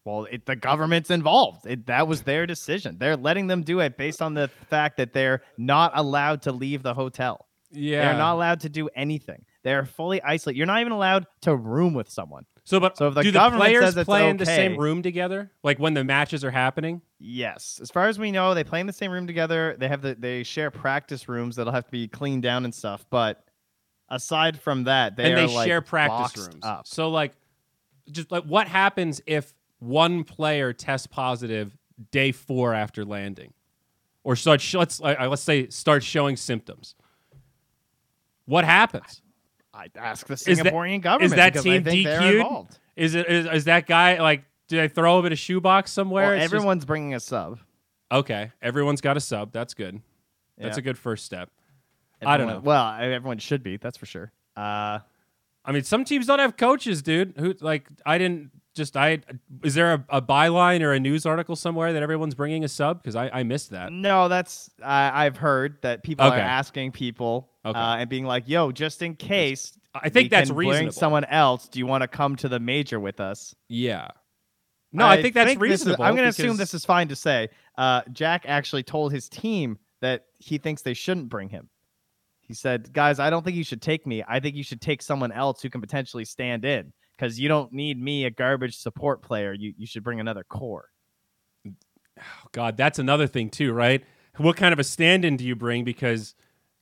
Well, it, the government's involved. It, that was their decision. They're letting them do it based on the fact that they're not allowed to leave the hotel. Yeah. They're not allowed to do anything. They're fully isolated. You're not even allowed to room with someone. so but So if the do the players play in the same room together like when the matches are happening? Yes, as far as we know, they play in the same room together. They have the they share practice rooms that'll have to be cleaned down and stuff. But aside from that, they and are they like share practice rooms. Up. So like, just like what happens if one player tests positive day four after landing, or start sh- let's uh, let's say start showing symptoms. What happens? I ask the Is that- Singaporean government. is that team DQ'd? Is it is, is that guy like? Did they throw him in a shoebox somewhere? Well, It's just- everyone's bringing a sub. okay. Everyone's got a sub. That's good. That's Yeah. a good first step. I don't know. Well, everyone should be. That's for sure. Uh, I mean, some teams don't have coaches, dude. Who like I didn't just I is there a, a byline or a news article somewhere that everyone's bringing a sub because I, I missed that. no, that's I I've heard that people Okay. are asking people Okay. uh, and being like, "Yo, just in case." I think that's reasonable. Someone else. Do you want to come to the major with us? Yeah. No, I, think that's this is- reasonable. I'm going to assume this is fine to say. Uh, Jack actually told his team that he thinks they shouldn't bring him. He said, "Guys, I don't think you should take me. I think you should take someone else who can potentially stand in because you don't need me, a garbage support player. You you should bring another core." God, that's another thing too, right? What kind of a stand-in do you bring because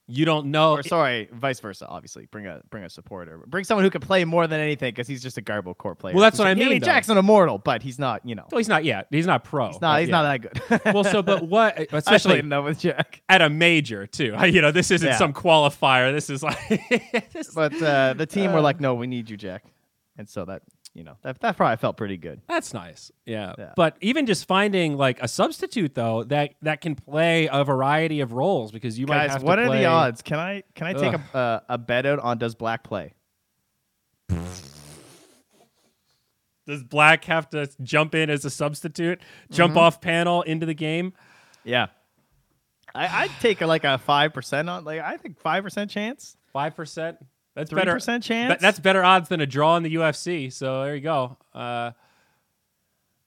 you don't know? Or sorry, vice versa. Obviously, bring a bring a supporter. Bring someone who can play more than anything because he's just a garble core player. Well, that's what I I mean, though. Jackson immortal, but he's not. You know, Well, he's not yet. He's not pro. he's not. He's not that good. well, so but what? Especially played enough with Jack. at a major too. You know, this isn't Yeah. some qualifier. This is like. this- But uh, the team were Uh. like, "No, we need you, Jack," and so that you know that that probably felt pretty good. That's nice. Yeah. Yeah. But even just finding like a substitute though that that can play a variety of roles because you might Guys, have what are play, the odds? Can I can I take a uh, a bet out on does Black play? Does Black have to jump in as a substitute, jump Mm-hmm. off panel into the game? Yeah, I I'd take like a five percent on like I think five percent chance, Five percent. That's three better. percent chance. That's better odds than a draw in the UFC. So there you go. Uh,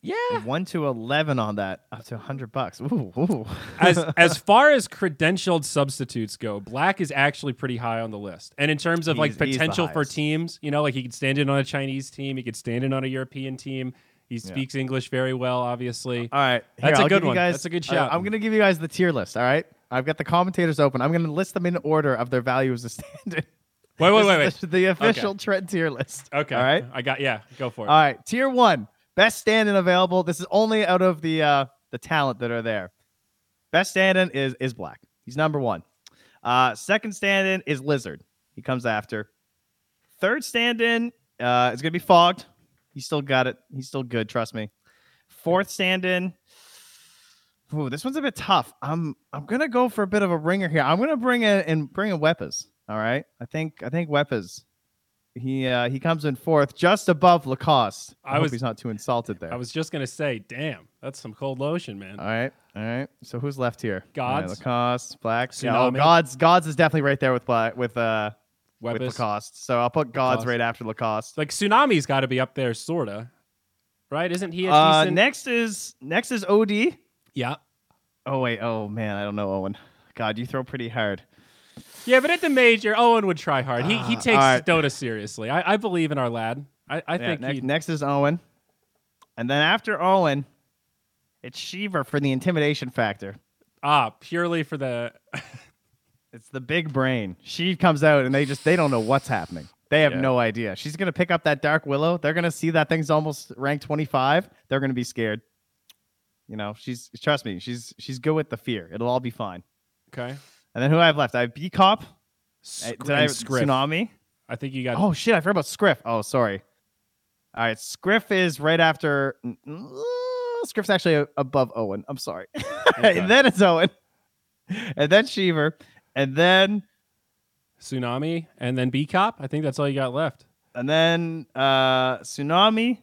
yeah. one to eleven on that, up to hundred bucks. Ooh, ooh. as as far as credentialed substitutes go, Black is actually pretty high on the list. And in terms of like He's- the potential for teams, you know, like he could stand in on a Chinese team, he could stand in on a European team. He speaks English very well, obviously. All right, That's here, a I'll good one. Guys, That's a good shout. I'm gonna give you guys the tier list. All right, I've got the commentators open. I'm gonna list them in order of their value as a stand. Wait, wait, wait, wait. The, the official Trent tier list. Okay. All right. I got yeah, go for it. All right. Tier one, best stand-in available. This is only out of the uh the talent that are there. Best stand-in is is Black. He's number one. Uh, second stand-in is Lizard. He comes after. Third stand-in uh, is gonna be Fogged. He's still got it. He's still good. Trust me. Fourth stand-in. Ooh, this one's a bit tough. I'm I'm gonna go for a bit of a ringer here. I'm gonna bring in and bring in Weapons. All right. I think I think Weapons. He uh, he comes in fourth, just above Lacoste. I, I hope was- he's not too insulted there. I was just gonna say, damn, that's some cold lotion, man. all right, all right. So who's left here? All right, GoDz. Lacoste, Black. Oh, GoDz, GoDz is definitely right there with Black with uh with Lacoste. So I'll put GoDz Lacoste. right after Lacoste. Like Tsunami's got to be up there, sorta. Right? Isn't he a Uh, decent? next is next is OD. yeah. Oh wait, oh man, I don't know Owen. God, you throw pretty hard. Yeah, but at the major, Owen would try hard. He he Uh, takes right. Dota seriously. I, I believe in our lad. I, I Yeah, think next, next is Owen, and then after Owen, it's Sheever for the intimidation factor. Ah, purely for the. It's the big brain. She comes out and they just they don't know what's happening. They have Yeah. no idea. She's gonna pick up that dark willow. They're gonna see that thing's almost ranked twenty five. They're gonna be scared. You know, she's trust me, she's she's good with the fear. It'll all be fine. okay. And then who I have left? I have Bkop. Sc- Did I have Scriff. Tsunami? I think you got. Oh shit, I forgot about Scriff. Oh, sorry. All right, Scriff is right after. mm, Scriff's actually above Owen. I'm sorry. Okay. and then it's Owen, and then Sheever, and then Tsunami and then Bkop. I think that's all you got left. and then uh tsunami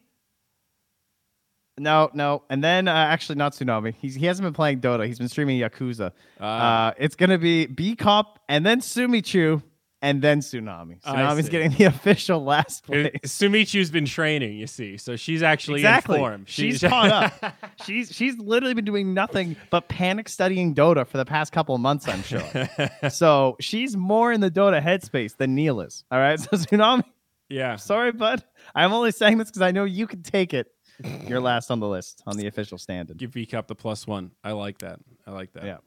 no no. And then uh, actually not tsunami. He's, he hasn't been playing dota. He's been streaming yakuza. Uh, uh it's gonna be Bkop and then sumichu and then tsunami. Tsunami's getting the official last place. Sumichu's been training, you see, so she's actually exactly. in form. she's caught up. She's she's literally been doing nothing but panic studying dota for the past couple of months i'm sure. So she's more in the dota headspace than neil is. All right? So tsunami yeah. Sorry, bud. I'm only saying this because I know you can take it. You're last on the list on the official stand-in. Give Bkop the plus one. I like that. I like that. Yeah.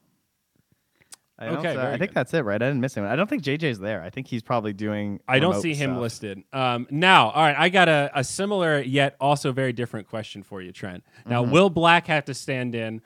I Okay, uh, I think good. that's it, right? I didn't miss him. I don't think JJ's there. I think he's probably doing. I don't see him stuff. listed. Um, now, all right, I got a, a similar yet also very different question for you, Trent. Now, Mm-hmm. will Black have to stand in?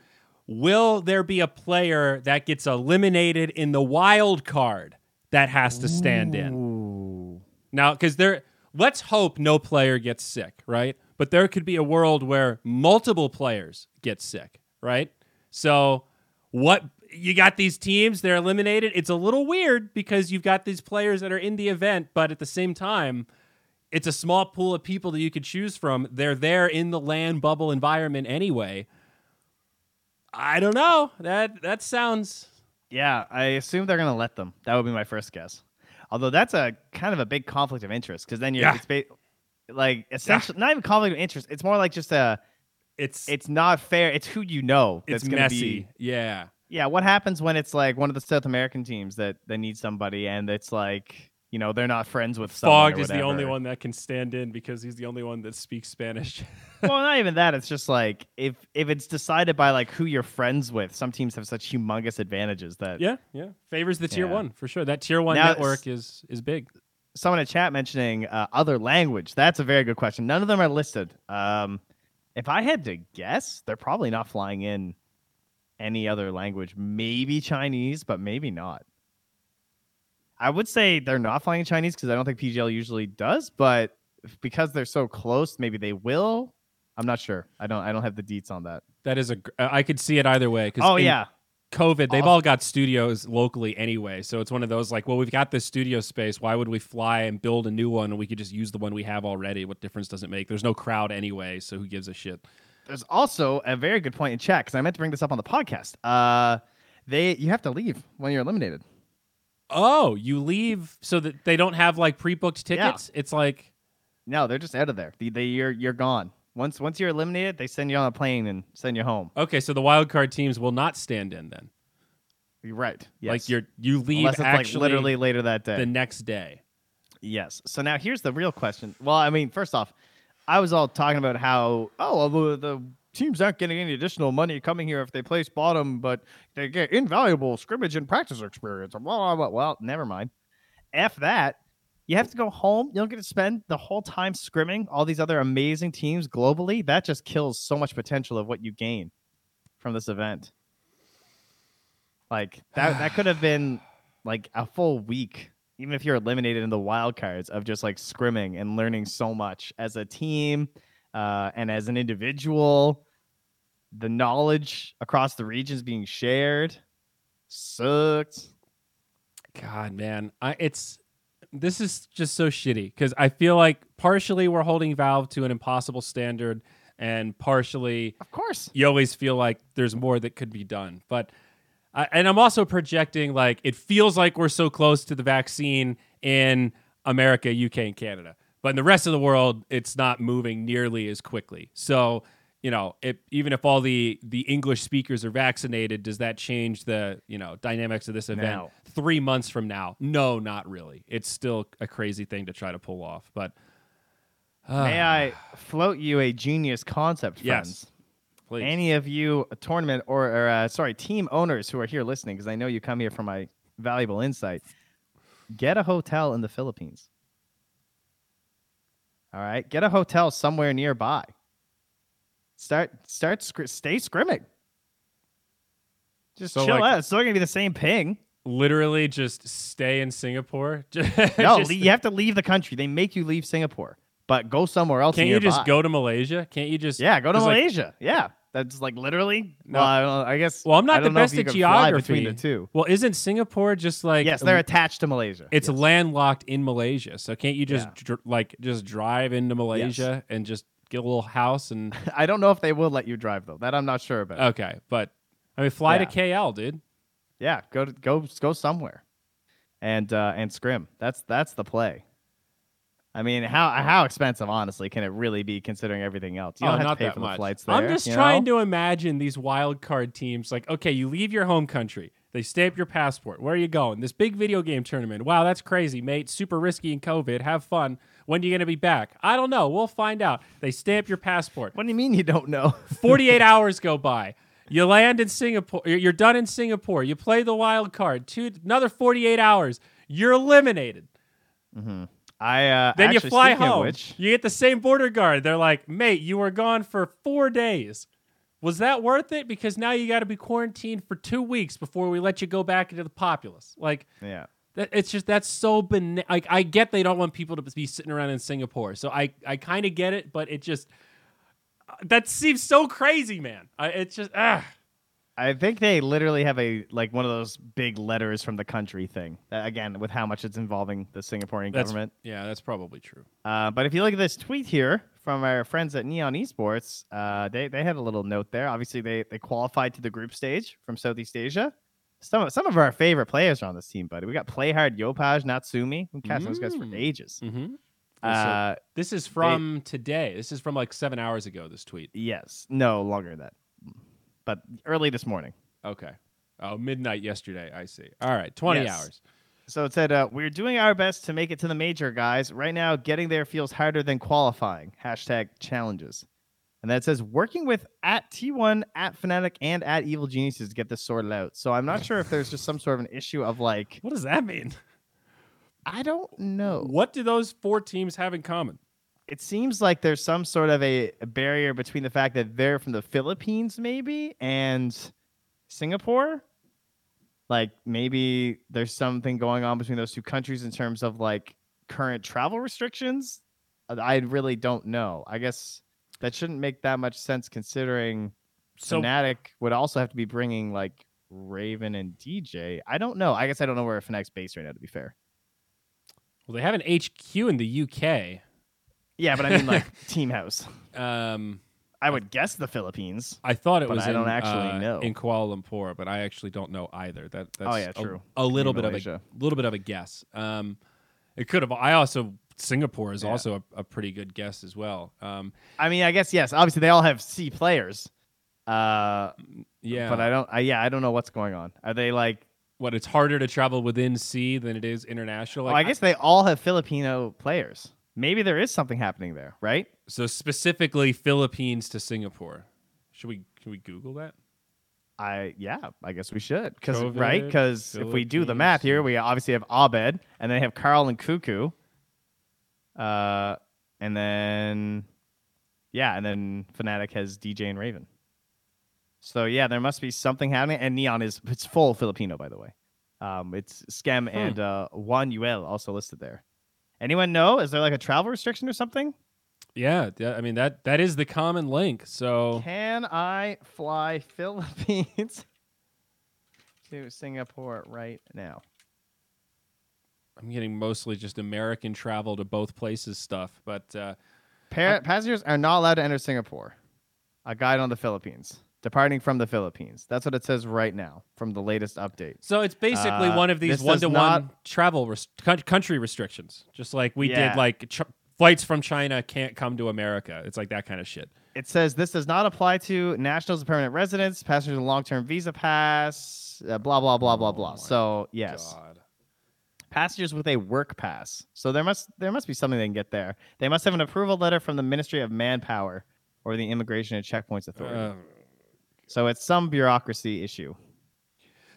Will there be a player that gets eliminated in the wild card that has to stand in? Now, because there, let's hope no player gets sick, right? But there could be a world where multiple players get sick, right? So, what you got these teams, they're eliminated. It's a little weird because you've got these players that are in the event, but at the same time, it's a small pool of people that you could choose from. They're there in the land bubble environment anyway. I don't know. That that sounds Yeah, I assume they're gonna let them. That would be my first guess. Although that's a kind of a big conflict of interest because then you're Yeah. it's ba- like essentially not even conflict of interest. It's more like just a. it's It's not fair. It's who you know. it's that's gonna messy. Be, yeah. yeah. What happens when it's like one of the South American teams that that need somebody and it's like you know they're not friends with someone Fog is the only one that can stand in because he's the only one that speaks Spanish. well, not even that. It's just like if if it's decided by like who you're friends with. Some teams have such humongous advantages that yeah, yeah. Favors the tier Yeah. one for sure. That tier one Now, network is is big. Someone in chat mentioning uh, other language. That's a very good question. None of them are listed. Um, if I had to guess, they're probably not flying in any other language. Maybe Chinese, but maybe not. I would say they're not flying Chinese because I don't think PGL usually does, but because they're so close, maybe they will. I'm not sure. I don't. I don't have the deets on that. That is a. uh, I could see it either way. Cause Oh in yeah, COVID. They've all got studios locally anyway, so it's one of those like, well, we've got this studio space. Why would we fly and build a new one? We could just use the one we have already. What difference does it make? There's no crowd anyway, so who gives a shit? There's also a very good point in chat because I meant to bring this up on the podcast. Uh, they you have to leave when you're eliminated. Oh, you leave so that they don't have like pre-booked tickets. It's like No, they're just out of there. They, they you're you're gone. Once once you're eliminated, they send you on a plane and send you home. okay, so the wild card teams will not stand in then. You're right. Yes. Like you're you leave Unless it's actually like literally later that day. the next day. yes. So now here's the real question. Well, I mean, first off, I was all talking about how oh well, the, the teams aren't getting any additional money coming here if they place bottom, but they get invaluable scrimmage and practice experience. Blah, blah, blah. Well, never mind. F that. You have to go home. You don't get to spend the whole time scrimming all these other amazing teams globally. That just kills so much potential of what you gain from this event. Like that that could have been like a full week, even if you're eliminated in the wild cards of just like scrimming and learning so much as a team uh, and as an individual. The knowledge across the regions being shared sucked. God, man, I, it's this is just so shitty because I feel like partially we're holding Valve to an impossible standard, and partially Of course. you always feel like there's more that could be done. But I, and I'm also projecting like it feels like we're so close to the vaccine in America, UK, and Canada, but in the rest of the world, it's not moving nearly as quickly. So you know, it, even if all the the English speakers are vaccinated, does that change the you know dynamics of this event No. three months from now? No, not really. It's still a crazy thing to try to pull off, but. May I float you a genius concept, friends? Yes, please. Any of you tournament or, or uh, sorry team owners who are here listening, because I know you come here for my valuable insight. Get a hotel in the Philippines. All right, get a hotel somewhere nearby. Start start scr- stay scrimming. Just So, chill like- out. It's still gonna be the same ping. literally just stay in Singapore. No, you have to leave the country. They make you leave Singapore, but go somewhere else. can't you just go to Malaysia? Can't you just Yeah, go to 'cause, like, Malaysia. yeah, that's like literally. No. Well, I, I guess. well, I'm not the best at geography. between the two. Well, isn't Singapore just like yes, they're um, attached to Malaysia. it's Yes. landlocked in Malaysia? So can't you just Yeah. dr- like just drive into Malaysia and just get a little house and I don't know if they will let you drive though. That I'm not sure about. okay, but I mean, fly Yeah. to KL, dude. yeah, go to, go go somewhere, and uh, and scrim. That's that's the play. I mean, how how expensive, honestly, can it really be considering everything else? You oh, don't have not to pay that for much. the flights there. I'm just trying know? to imagine these wild card teams. Like, okay, you leave your home country. They stamp your passport. Where are you going? This big video game tournament. Wow, that's crazy, mate. Super risky in COVID. Have fun. When are you going to be back? I don't know. We'll find out. They stamp your passport. What do you mean you don't know? 48 hours go by. You land in Singapore. You're done in Singapore. You play the wild card. Two another 48 hours. You're eliminated. I uh, Then actually, you fly home. which- You get the same border guard. They're like, mate, you were gone for four days. Was that worth it? Because now you got to be quarantined for two weeks before we let you go back into the populace. Like, yeah. That, it's just that's so bana- Like, I get they don't want people to be sitting around in Singapore, so I I kind of get it, but it just uh, that seems so crazy, man. I, it's just ah. I think they literally have a like one of those big letters from the country thing. Uh, again, with how much it's involving the Singaporean That's, government. yeah, that's probably true. Uh, but if you look at this tweet here from our friends at Neon Esports, uh, they they had a little note there. Obviously, they they qualified to the group stage from Southeast Asia. Some of, some of our favorite players are on this team, buddy. We got Playhard, Yopaj, Natsumi. We catch those guys for Mm. ages. Mm-hmm. Uh, this is from today. This is from like seven hours ago. This tweet. yes, no longer than that, but early this morning. Okay. Oh, midnight yesterday. I see. All right, twenty Yes. hours. So it said, uh, "We're doing our best to make it to the major, guys. Right now, getting there feels harder than qualifying." Hashtag challenges. And that says, "Working with at T1, at Fnatic, and at Evil Geniuses to get this sorted out." So I'm not sure if there's just some sort of an issue of like, What does that mean? I don't know. What do those four teams have in common? It seems like there's some sort of a, a barrier between the fact that they're from the Philippines, maybe, and Singapore. Like maybe there's something going on between those two countries in terms of like current travel restrictions. I really don't know. I guess that shouldn't make that much sense considering So Fnatic would also have to be bringing like Raven and DJ. I don't know. I guess I don't know where Fnatic's based right now. To be fair. well, they have an HQ in the UK. Yeah, but I mean like Team House. Um, I would guess the Philippines. I thought it was I in, don't actually uh, know. in Kuala Lumpur, but I actually don't know either. That that's Oh, yeah, true. A, little Could be bit of a Malaysia. little bit of a guess. Um, it could have. I also Singapore is Yeah. also a, a pretty good guess as well. Um, I mean, I guess yes. Obviously, they all have C players. Uh, yeah, but I don't. I, yeah, I don't know what's going on. Are they like? what it's harder to travel within C than it is international. Well, Like, I guess they all have Filipino players. Maybe there is something happening there, right? so. Specifically, Philippines to Singapore. Should we? Can we Google that? I yeah, I guess we should because right because if we do the math here, we obviously have Abed and they have Karl and Kuku. Uh, and then yeah, and then Fnatic has DJ and Raven. So yeah, there must be something happening. And Neon is it's full Filipino by the way. Um, it's Skem and uh, Juan Yuel also listed there. Anyone know? Is there like a travel restriction or something? Yeah, yeah, I mean that that is the common link. So Can I fly Philippines to Singapore right now? I'm getting mostly just American travel to both places stuff, but uh, Pa- passengers are not allowed to enter Singapore. A guide on the Philippines. Departing from the Philippines. That's what it says right now from the latest update. So it's basically Uh, one of these one to one not- travel res- country restrictions, just like we Yeah. did. Like ch- flights from China can't come to America. It's like that kind of shit. It says this does not apply to nationals and permanent residents, passengers with long-term visa pass, uh, blah blah blah blah Oh blah. my So yes, God. Passengers with a work pass. So there must there must be something they can get there. They must have an approval letter from the Ministry of Manpower or the Immigration and Checkpoints Authority. Uh, so it's some bureaucracy issue.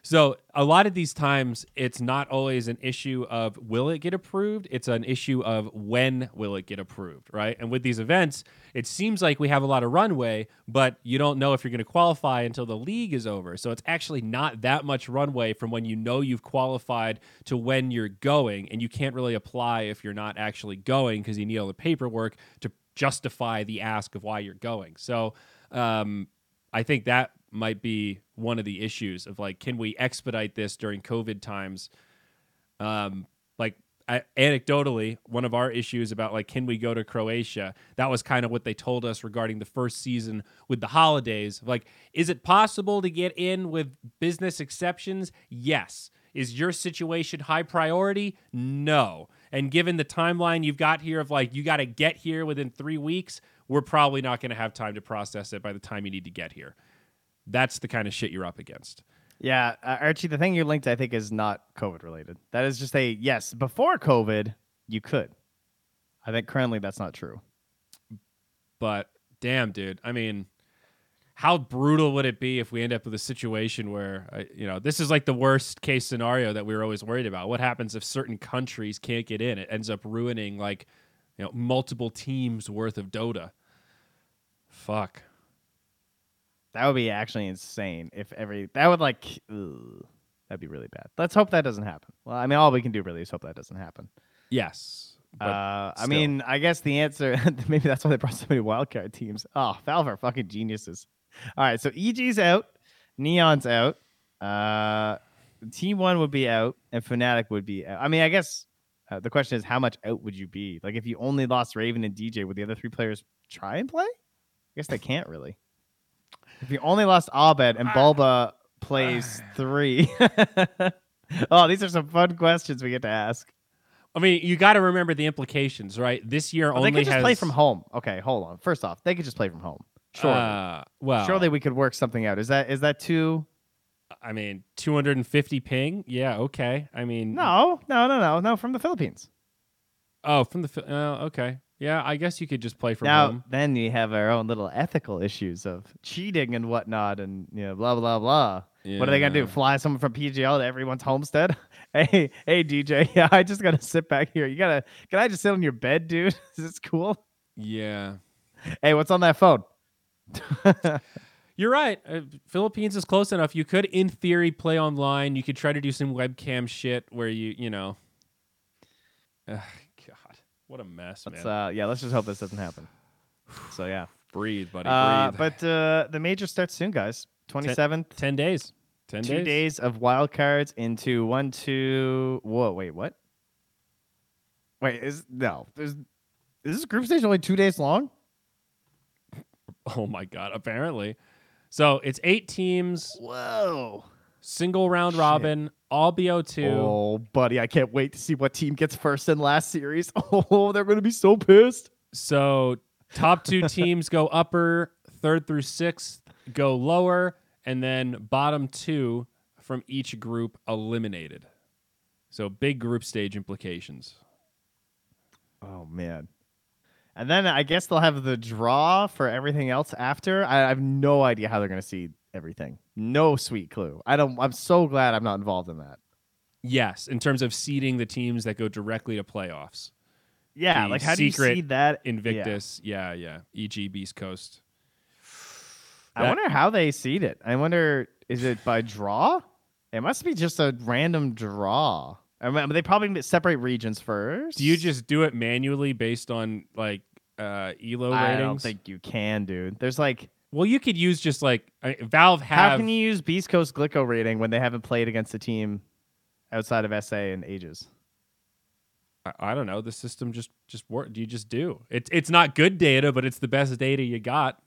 So a lot of these times, it's not always an issue of will it get approved. It's an issue of when will it get approved, right? And with these events, it seems like we have a lot of runway, but you don't know if you're going to qualify until the league is over. So it's actually not that much runway from when you know you've qualified to when you're going, and you can't really apply if you're not actually going because you need all the paperwork to justify the ask of why you're going. So um, I think that might be one of the issues of like, can we expedite this during COVID times? Um, like I, anecdotally, one of our issues about like, can we go to Croatia? That was kind of what they told us regarding the first season with the holidays. Like, is it possible to get in with business exceptions? Yes. Is your situation high priority? No. And given the timeline you've got here of like, you got to get here within three weeks, we're probably not going to have time to process it by the time you need to get here. That's the kind of shit you're up against. Yeah, uh, Archie, the thing you linked, I think, is not COVID related. That is just a yes. Before COVID, you could. I think currently that's not true. But damn, dude. I mean, how brutal would it be if we end up with a situation where uh, you know this is like the worst case scenario that we were always worried about what happens if certain countries can't get in it ends up ruining like you know multiple teams worth of dota fuck That would be actually insane if every that would like ugh, that'd be really bad. Let's hope that doesn't happen. Well, I mean, all we can do really is hope that doesn't happen. yes uh, I mean, I guess the answer maybe that's why they brought so many wildcard teams. Oh, Valve are fucking geniuses. All right, so EG's out, Neon's out, uh, T1 would be out, and Fnatic would be out. I mean, I guess uh, the question is how much out would you be? Like, if you only lost Raven and DJ, would the other three players try and play? I guess they can't really. If you only lost Abed and Bulba plays three. oh, these are some fun questions we get to ask. I mean, you got to remember the implications, right? This year Well, only they could just has play from home. Okay, hold on. First off, they could just play from home. Sure. Uh, well, Surely we could work something out. Is that is that too? I mean, 250 ping. Yeah, okay. I mean, No, no, no, no, no. From the Philippines. Oh, from the. Uh, okay. Yeah, I guess you could just play from now, home. then you have our own little ethical issues of cheating and whatnot, and you know, blah blah blah. What are they gonna do? Fly someone from PGL to everyone's homestead? hey, hey, DJ. Yeah, I just gotta sit back here. You gotta. Can I just sit on your bed, dude? Is this cool? Yeah. Hey, what's on that phone? You're right. Uh, Philippines is close enough. You could, in theory, play online. You could try to do some webcam shit where you, you know. Ugh, God, what a mess, Let's man. uh, yeah, let's just hope this doesn't happen. So yeah. breathe, buddy. Uh, breathe. but uh, the major starts soon, guys. Twenty seventh. ten days. Ten Two days. days of wild cards into one, two. Whoa, wait, what? Wait, is no? There's is this group stage only two days long? Oh my God. Apparently. So it's eight teams, Whoa! single round Shit. robin, all BO2. Oh, buddy, I can't wait to see what team gets first in last series. Oh, they're gonna be so pissed. So top two teams go upper, third through sixth go lower, and then bottom two from each group eliminated. So big group stage implications. Oh man. And then I guess they'll have the draw for everything else after. I, I have no idea how they're gonna see everything. No sweet clue. I don't. I'm so glad I'm not involved in that. Yes, in terms of seeding the teams that go directly to playoffs. Yeah, The like how do you see that? Invictus, yeah, yeah. E.g. Beast Coast. I wonder how they seed it. I wonder, is it by draw? It must be just a random draw. I mean, they probably separate regions first. Do you just do it manually based on like uh elo ratings? I don't think you can, dude. There's like, well, you could use just like I Valve have how can you use Beast Coast Glicko rating when they haven't played against a team outside of SA in ages? I, I don't know. The system just just work. You just do. It's it's not good data, but it's the best data you got.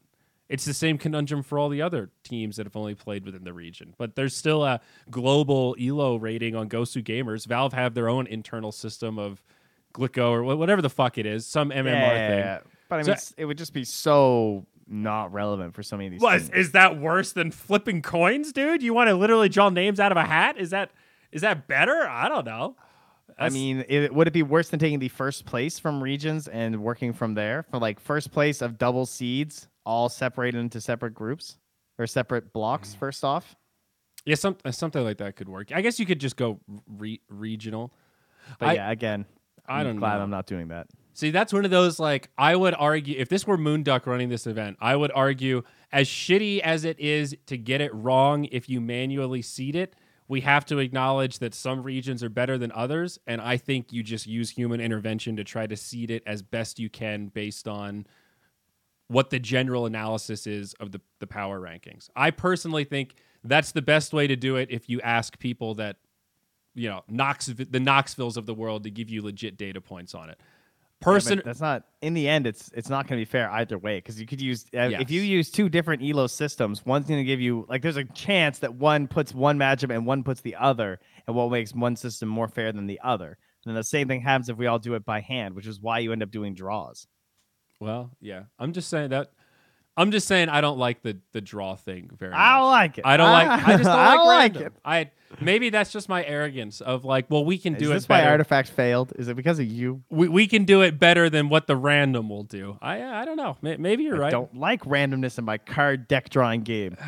It's the same conundrum for all the other teams that have only played within the region. But there's still a global elo rating on Gosu Gamers. Valve have their own internal system of Glicko or whatever the fuck it is, some MMR yeah, thing. but I mean, it's- it would just be so not relevant for so many of these. Was is that worse than flipping coins, dude? You want to literally draw names out of a hat? Is that is that better? I don't know. I mean, it, would it be worse than taking the first place from regions and working from there for like first place of double seeds, all separated into separate groups or separate blocks? Mm. First off, yeah, some, something like that could work. I guess you could just go re- regional. but I- yeah, again, I I'm don't glad know. I'm not doing that. See, that's one of those like I would argue if this were Moonduck running this event, I would argue as shitty as it is to get it wrong if you manually seed it, we have to acknowledge that some regions are better than others, and I think you just use human intervention to try to seed it as best you can based on what the general analysis is of the, the power rankings. I personally think that's the best way to do it if you ask people that you know, Nox the Noxvilles of the world to give you legit data points on it. Yeah, Person that's not in the end. It's it's not going to be fair either way because you could use uh, if you use two different elo systems. One's going to give you like there's a chance that one puts one matchup and one puts the other, and what makes one system more fair than the other. And then the same thing happens if we all do it by hand, which is why you end up doing draws. Well, yeah. I'm just saying that I'm just saying I don't like the the draw thing very much. I don't like it. I don't like. I just don't I like, like random. it. I maybe that's just my arrogance of like, well, we can Is do this it why better. Artifact failed? Is it because of you? we, we can do it better than what the random will do. I uh, I don't know. Maybe you're right. I right. don't like randomness in my card deck drawing game.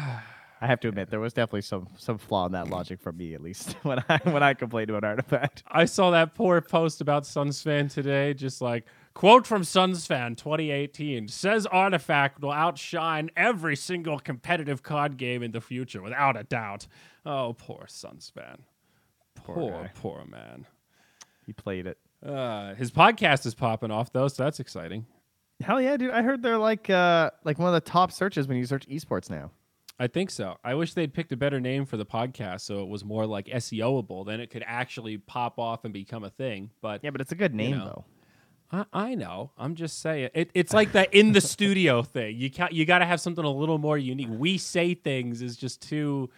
I have to admit there was definitely some some flaw in that logic for me at least when I when I complained about Artifact. I saw that poor post about SUNSfan today, just like quote from SUNSfan 2018 says Artifact will outshine every single competitive card game in the future without a doubt. Oh, poor SUNSfan. Poor Poor, poor man. He played it. Uh, his podcast is popping off though, so that's exciting. Hell yeah, dude! I heard they're like uh like one of the top searches when you search esports now. I think so. I wish they'd picked a better name for the podcast so it was more like SEOable. Then it could actually pop off and become a thing. But Yeah, but it's a good name know. though. I, I know. I'm just saying. It, it's like that in the studio thing. You can't. You got to have something a little more unique. We say things is just too.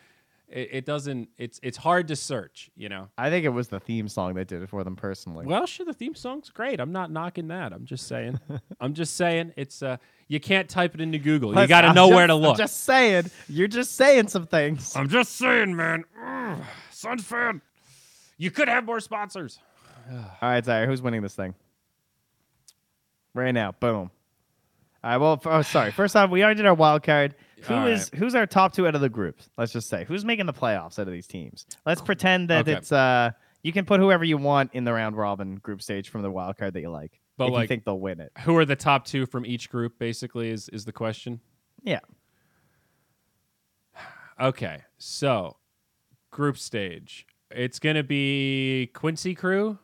It, it doesn't. It's it's hard to search. You know. I think it was the theme song that did it for them personally. Well, sure. The theme song's great. I'm not knocking that. I'm just saying. I'm just saying. It's uh. You can't type it into Google. You got to know just- where to look. I'm just saying, you're just saying some things. I'm just saying, man. Ugh, SUNSfan. You could have more sponsors. All right, Zaire, who's winning this thing? Right now, boom. All right, well, oh, sorry. First off, we already did our wild card. Who All is who's our top two out of the groups? Let's just say who's making the playoffs out of these teams. Let's pretend that Okay. it's uh you can put whoever you want in the round robin group stage from the wild card that you like. But, if you like- think they'll win it. Who are the top two from each group? Basically, is is the question. Yeah. Okay, so group stage. It's gonna be Quincy Crew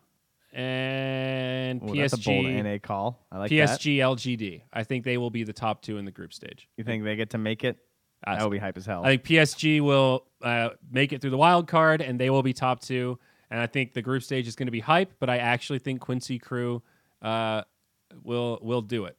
and Ooh, that's a bold PSG. NA call. I like that. PSG LGD. I think they will be the top two in the group stage. You think they get to make it? That would be hype as hell. I think PSG will uh, make it through the wild card, and they will be top two. And I think the group stage is going to be hype, but I actually think Quincy Crew uh, will will do it.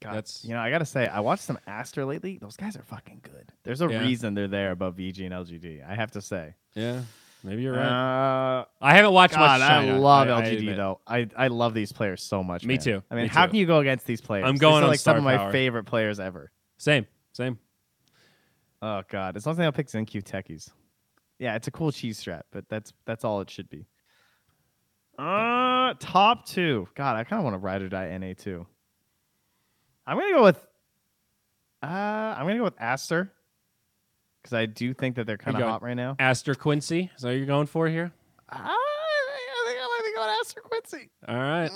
God, that's- you know, I gotta say, I watched some Aster lately. Those guys are fucking good. There's a Yeah. reason they're there above VG and LGD. I have to say. Yeah, maybe you're right. Uh, I haven't watched God, much I love I- I LGD admit. though. I, I love these players so much. Me man. too. I mean, Me how too. can you go against these players? I'm These going are on like some of my favorite players ever. Same, same. Oh god, it's something I'll pick ZenQ Techies. Yeah, it's a cool cheese strap, but that's that's all it should be. Uh, top two. God, I kind of want to ride or die NA too. I'm gonna go with. Uh, I'm gonna go with Aster because I do think that they're kind of hot right now. Aster Quincy. Is that what you're going for here? Ah, I think I like to go with Aster Quincy. All right.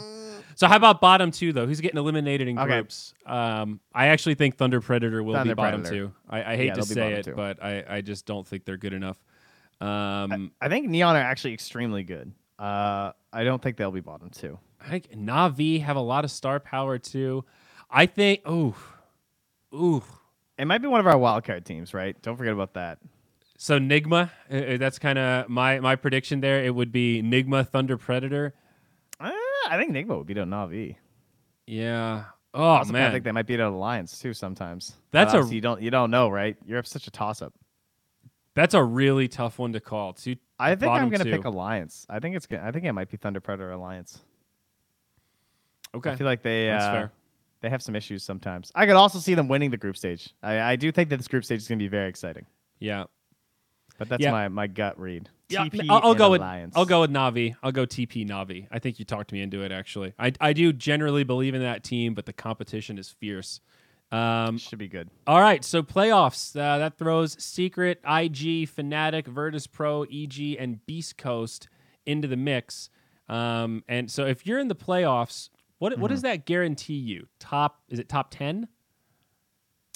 So how about bottom two though? Who's getting eliminated in Okay. groups? Um, I actually think Thunder Predator will Thunder be bottom Predator. two. I, I hate Yeah, to say it, two. but I, I just don't think they're good enough. Um, I think Neon are actually extremely good. Uh, I don't think they'll be bottom two. I think Navi have a lot of star power too. I think. Ooh, ooh. It might be one of our wildcard teams, right? Don't forget about that. So Nigma, uh, uh, that's kind of my my prediction there. It would be Nigma Thunder Predator. Uh, I think Nigma would beat out Navi. Yeah. Oh also, man. I think they might beat out Alliance too sometimes. That's a- you don't you don't know, right? You're such a toss up. That's a really tough one to call. Two, I think I'm gonna pick Alliance. I think it's I think it might be Thunder Predator Alliance. Okay, I feel like they That's uh, fair. They have some issues sometimes. I could also see them winning the group stage. I, I do think that this group stage is gonna be very exciting. yeah. But that's Yeah. my, my gut read. Yeah, TP I'll, I'll go with Alliance. I'll go with Navi. I'll go TP Navi. I think you talked me into it. Actually, I I do generally believe in that team, but the competition is fierce. Um, Should be good. all right, so playoffs uh, that throws Secret, IG, Fnatic, Virtus Pro, EG, and Beast Coast into the mix. Um, and so if you're in the playoffs, what what does Mm-hmm. that guarantee you? Top is it top ten?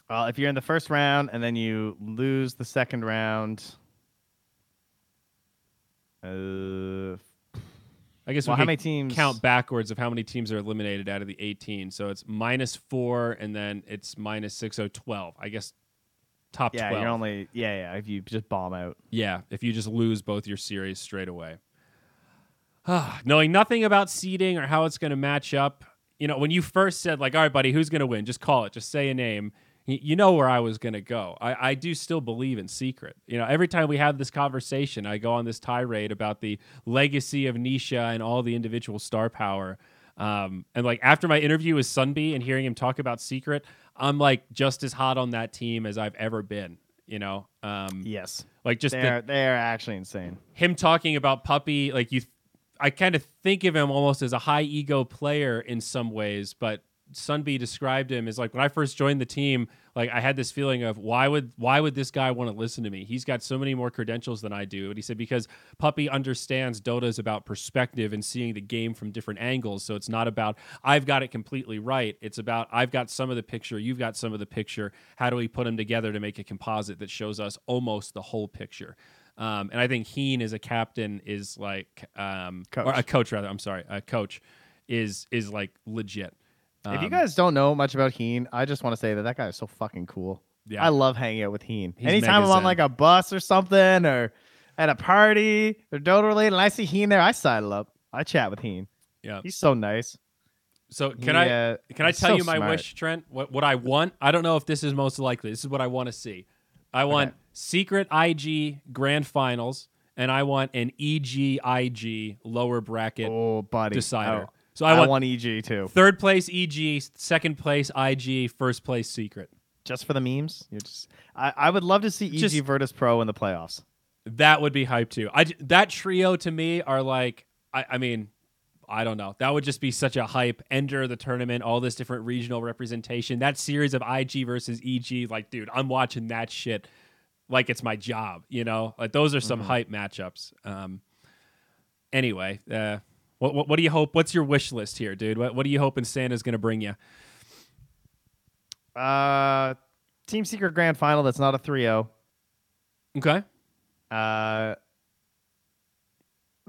Well, if you're in the first round and then you lose the second round, uh, I guess well, we how many teams count backwards of how many teams are eliminated out of the 18. So it's minus four, and then it's minus six, so 12. I guess top Yeah, 12. you're only yeah yeah. If you just bomb out, yeah, if you just lose both your series straight away. Knowing nothing about seeding or how it's going to match up, you know, when you first said, like, all right, buddy, who's going to win? Just call it, just say a name. y- You know where I was going to go. I, I do still believe in secret. You know, every time we have this conversation, I go on this tirade about the legacy of Nisha and all the individual star power. Um, and like after my interview with Sunby and hearing him talk about secret, I'm like just as hot on that team as I've ever been. You know, um, Yes, like just they're they're actually insane. him talking about Puppey, like you, I kind of think of him almost as a high ego player in some ways, but Sunby described him as like when I first joined the team, like I had this feeling of why would why would this guy want to listen to me? He's got so many more credentials than I do. And he said because Puppey understands Dota is about perspective and seeing the game from different angles. So it's not about I've got it completely right. It's about I've got some of the picture, you've got some of the picture. How do we put them together to make a composite that shows us almost the whole picture? Um, and I think Heen as a captain is like um, or a coach rather. I'm sorry, a coach is is like legit. if you Um, guys don't know much about Heen, I just want to say that that guy is so fucking cool. yeah, I love hanging out with Heen. He's Anytime I'm on like a bus or something or at a party or Dota related, and I see Heen there, I sidle up. I chat with Heen. yeah. He's so nice. So can He, I can I tell so you my smart. wish, Trent? What what I want? I don't know if this is most likely. This is what I want to see. I want Okay. secret IG grand finals, and I want an EG-IG lower bracket Oh, buddy. decider. Oh, So I, I, want, want EG too. third place EG, second place IG, first place secret. Just for the memes? You're just I, I would love to see EG Just- Virtus Pro in the playoffs. That would be hype too. I that trio to me are like I, I mean I don't know. That would just be such a hype. Enter the tournament, all this different regional representation. That series of IG versus EG, like, dude, I'm watching that shit like it's my job. You know, like those are some hype matchups. Um. Anyway, uh, what, what what do you hope? What's your wish list here, dude? What what are you hoping Santa's gonna bring you? Uh Team Secret Grand Final that's not a 3-0. Okay. Uh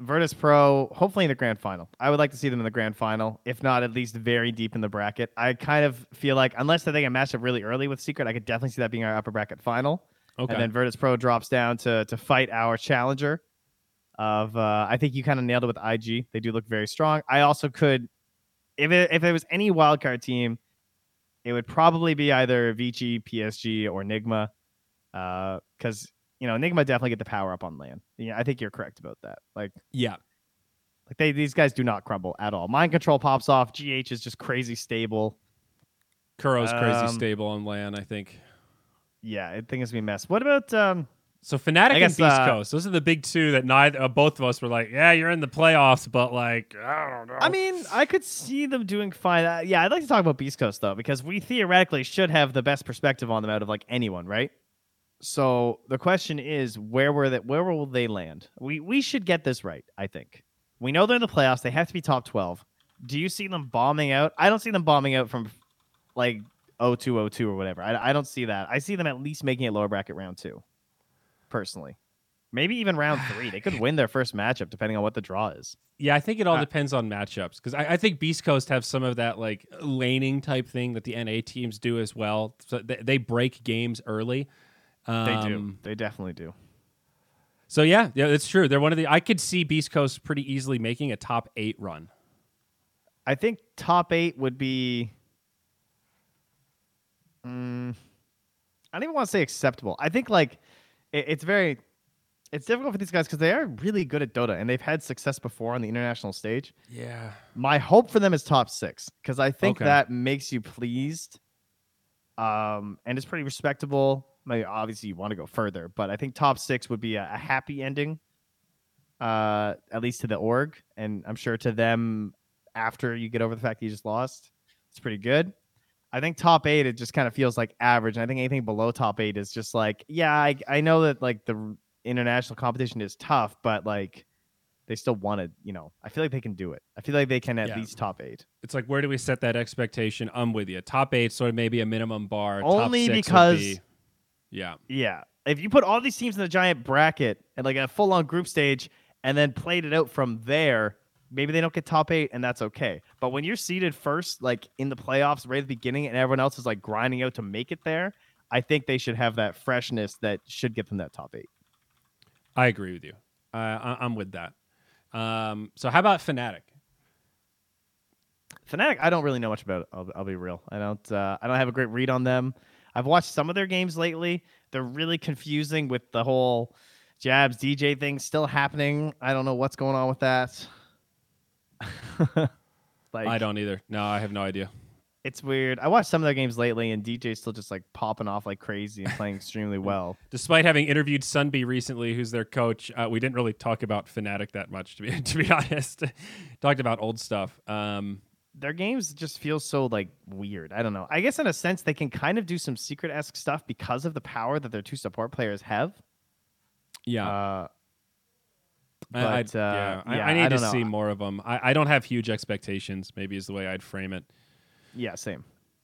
Virtus Pro, hopefully in the grand final. I would like to see them in the grand final, if not at least very deep in the bracket. I kind of feel like, unless they get matched up really early with Secret, I could definitely see that being our upper bracket final. Okay. And then Virtus Pro drops down to to fight our challenger. Of uh, I think you kind of nailed it with IG. They do look very strong. I also could, if it if it was any wildcard team, it would probably be either Vici, PSG, or Nigma, because you know Nigma definitely get the power up on land. Yeah, I think you're correct about that. Like yeah. like they these guys do not crumble at all. Mind control pops off. GH is just crazy stable. Kuro's crazy Um, stable on land. I think. Yeah, I think it's gonna be a mess. What about um? So Fnatic I and guess, Beast uh, Coast, those are the big two that neither uh, both of us were like, yeah, you're in the playoffs, but like, I don't know. I mean, I could see them doing fine. Uh, yeah, I'd like to talk about Beast Coast though, because we theoretically should have the best perspective on them out of like anyone, right? So the question is, where were that? Where will they land? We we should get this right. I think we know they're in the playoffs. They have to be top twelve. Do you see them bombing out? I don't see them bombing out from like 0202 or whatever. I, I don't see that. I see them at least making it lower bracket round two, personally. Maybe even round three. They could win their first matchup depending on what the draw is. yeah, I think it all uh, depends on matchups because I, I think Beast Coast have some of that like laning type thing that the NA teams do as well. So they, they break games early. Um, They do. They definitely do. So yeah, yeah, it's true. They're one of the. I could see Beast Coast pretty easily making a top eight run. I think top eight would be. Mm, I don't even want to say acceptable. I think like it, it's very, it's difficult for these guys because they are really good at Dota and they've had success before on the international stage. Yeah. My hope for them is top six because I think Okay. that makes you pleased, um, and it's pretty respectable. I mean, obviously, you want to go further, but I think top six would be a, a happy ending, uh, at least to the org, and I'm sure to them after you get over the fact that you just lost, it's pretty good. I think top eight it just kind of feels like average, and I think anything below top eight is just like, yeah, I I know that like the international competition is tough, but like they still want to, you know, I feel like they can do it. I feel like they can at Yeah. least top eight. It's like where do we set that expectation? I'm with you. Top eight sort of maybe a minimum bar. Only Top six would because- be- yeah, Yeah. If you put all these teams in a giant bracket and like a full on group stage and then played it out from there, maybe they don't get top eight and that's okay. But when you're seated first, like in the playoffs right at the beginning and everyone else is like grinding out to make it there, I think they should have that freshness that should get them that top eight. I agree with you. Uh, I, I'm with that. Um, so how about Fnatic? Fnatic, I don't really know much about. It, I'll, I'll be real. I don't. Uh, I don't have a great read on them. I've watched some of their games lately. They're really confusing with the whole Jabz DJ thing still happening. I don't know what's going on with that. like I don't either. No, I have no idea. It's weird. I watched some of their games lately, and DJ's still just like popping off like crazy and playing extremely well. Despite having interviewed Sunbhie recently, who's their coach, uh, we didn't really talk about Fnatic that much, to be to be honest. Talked about old stuff. Um, Their games just feel so like weird. I don't know. I guess in a sense they can kind of do some secret esque stuff because of the power that their two support players have. yeah, Uh, I, I- uh, yeah, I, yeah, I need I to don't see more of them. I, I don't have huge expectations. Maybe is the way I'd frame it. yeah, same.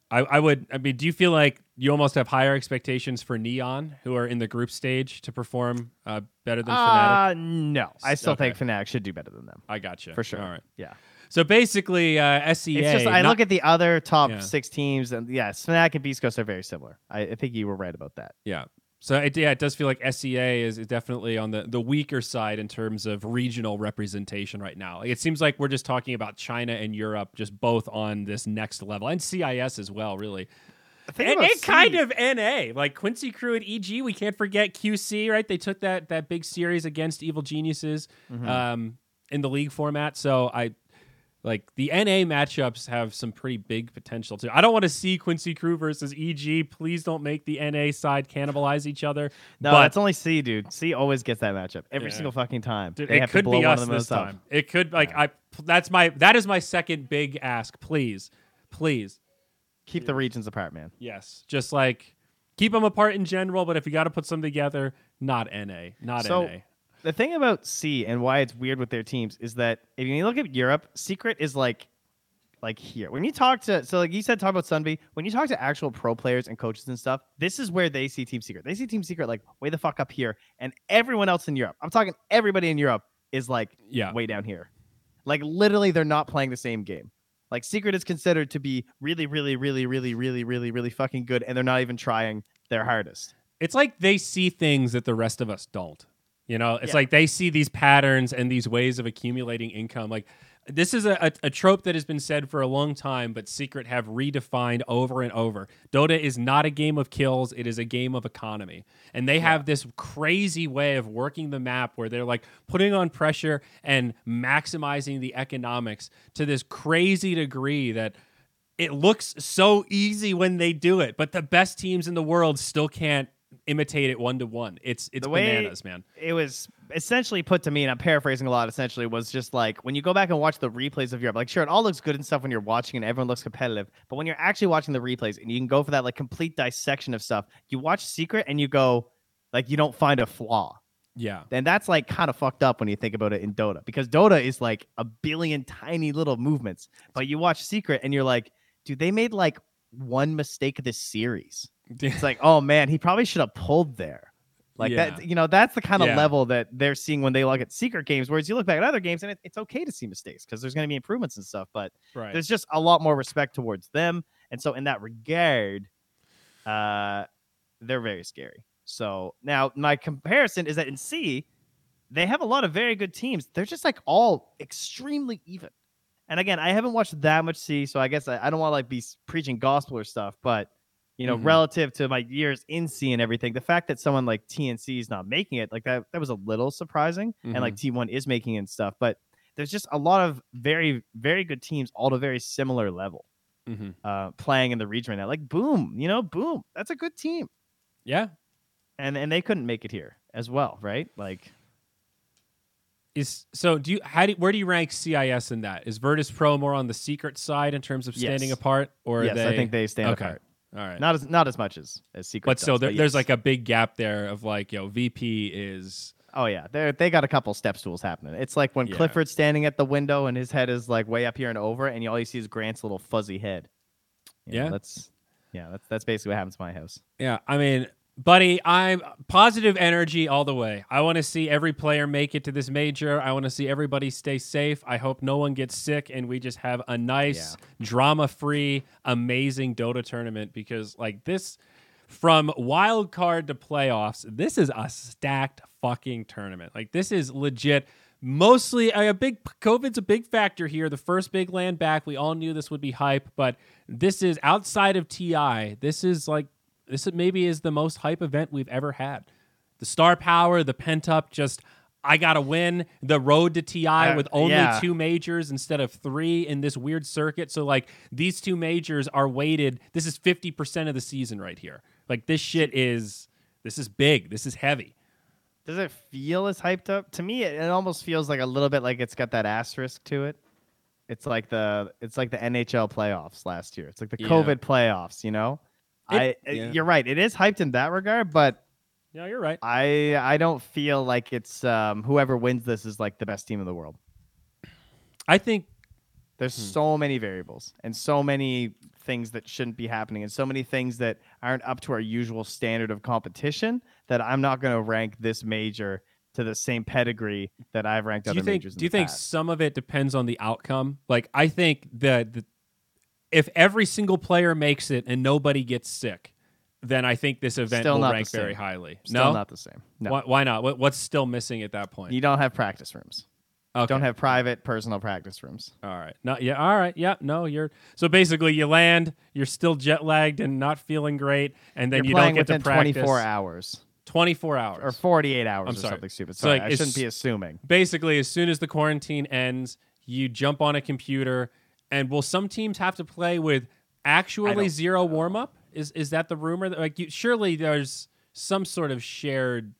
I, I would. I mean, do you feel like you almost have higher expectations for Neon, who are in the group stage, to perform uh, better than Fnatic? Uh, no, I still Okay. think Fnatic should do better than them I got you for sure. All right. Yeah. So basically, uh, SEA. It's just I not- look at the other top Yeah. six teams, and yeah, Fnatic and Beast Coast are very similar. I, I think you were right about that. Yeah. So it, yeah, it does feel like SEA is, is definitely on the, the weaker side in terms of regional representation right now. It seems like we're just talking about China and Europe, just both on this next level, and CIS as well, really. And, and kind of NA, like Quincy Crew at EG. We can't forget QC, right? They took that that big series against Evil Geniuses Mm-hmm. um, in the league format. So I like the NA matchups have some pretty big potential too. I don't want to see Quincy Crew versus EG. Please don't make the NA side cannibalize each other. No, but that's only SEA, dude. SEA always gets that matchup every Yeah. single fucking time. Dude, they it have could to blow be us this up. time. It could like I. That's my that is my second big ask. Please, please, Keep the regions apart, man. yes, just like keep them apart in general. But if you got to put some together, not NA, not So- NA. The thing about SEA and why it's weird with their teams is that if you look at Europe, Secret is like like here. When you talk to so like you said talk about Sunbhie, when you talk to actual pro players and coaches and stuff, this is where they see Team Secret. They see Team Secret like way the fuck up here and everyone else in Europe. I'm talking everybody in Europe is like Yeah. way down here. Like literally they're not playing the same game. Like Secret is considered to be really really really really really really really fucking good and they're not even trying their hardest. It's like they see things that the rest of us don't. You know, it's Yeah. like they see these patterns and these ways of accumulating income. Like this is a, a, a trope that has been said for a long time, but Secret have redefined over and over. Dota is not a game of kills, it is a game of economy. And they have this crazy way of working the map where they're like putting on pressure and maximizing the economics to this crazy degree that it looks so easy when they do it, but the best teams in the world still can't imitate it one to one. It's it's The bananas, man. it was essentially put to me, and I'm paraphrasing a lot. Essentially, was just like when you go back and watch the replays of Europe. Like, sure, it all looks good and stuff when you're watching, and everyone looks competitive. But when you're actually watching the replays, and you can go for that like complete dissection of stuff, you watch Secret, and you go, like, you don't find a flaw. Yeah. And that's like kind of fucked up when you think about it in Dota, because Dota is like a billion tiny little movements. But you watch Secret, and you're like, dude, they made like one mistake this series. It's like, oh man, he probably should have pulled there. Like Yeah. that, you know, that's the kind of Yeah. level that they're seeing when they look at secret games. Whereas you look back at other games, and it, it's okay to see mistakes because there's going to be improvements and stuff. But right. there's just a lot more respect towards them, and so in that regard, uh, they're very scary. So now my comparison is that in SEA, they have a lot of very good teams. They're just like all extremely even. And again, I haven't watched that much SEA, so I guess I, I don't want to like be preaching gospel or stuff, but you know, Mhm. relative to my years in SEA and everything, the fact that someone like TNC is not making it, like that, that was a little surprising. And like T1 is making it and stuff, but there's just a lot of very, very good teams, all to very similar level, hmm uh, playing in the region right now. Like Boom, you know, Boom, that's a good team, Yeah. and and they couldn't make it here as well, right? Like, Is so do you how do where do you rank CIS in that? Is Virtus Pro more on the secret side in terms of standing Yes. apart? Or yes, they I think they stand okay. apart. All right. Not as not as much as as Secret, but does, there, there's yes. like a big gap there of like, yo, VP is Oh yeah, they they got a couple step stools happening. It's like when Yeah. Clifford's standing at the window and his head is like way up here and over, and you, all you see is Grant's little fuzzy head. You know, Yeah. that's yeah, that's that's basically what happens to my house. Yeah, I mean, buddy, I'm positive energy all the way. I want to see every player make it to this major. I want to see everybody stay safe. I hope no one gets sick and we just have a nice, drama-free, amazing Dota tournament because like this from wild card to playoffs, this is a stacked fucking tournament. Like this is legit mostly a big COVID's a big factor here. The first big land back, we all knew this would be hype, but this is outside of TI. This is like this maybe is the most hype event we've ever had. The star power, the pent up, just I gotta win the road to TI Uh, with only yeah. two majors instead of three in this weird circuit. So like these two majors are weighted. This is fifty percent of the season right here. Like this shit is this is big. This is heavy. Does it feel as hyped up? To me, it, it almost feels like a little bit like it's got that asterisk to it. It's like the it's like the NHL playoffs last year. It's like the Yeah. COVID playoffs. You know, It- I yeah. you're right. It is hyped in that regard, but Yeah, you're right. I I don't feel like it's um, whoever wins this is like the best team in the world. I think There's Hmm. so many variables and so many things that shouldn't be happening and so many things that aren't up to our usual standard of competition that I'm not going to rank this major to the same pedigree that I've ranked do other think majors. in do you think past. some of it depends on the outcome? Like I think that the, if every single player makes it and nobody gets sick, then I think this event Still will rank very highly. Still no, not the same. No, Why, why not? What, what's still missing at that point? you don't have practice rooms. okay. Don't have private personal practice rooms. All right. No, yeah. All right. Yeah. No, you're so basically you land, you're still jet lagged and not feeling great, and then You're you don't playing get to practice 24 hours 24 hours or 48 hours I'm or sorry. something stupid. So, Sorry, like, I shouldn't be assuming. basically as soon as the quarantine ends, you jump on a computer, and will some teams have to play with actually zero warm up? Is is that the rumor? That, like, you, surely there's some sort of shared.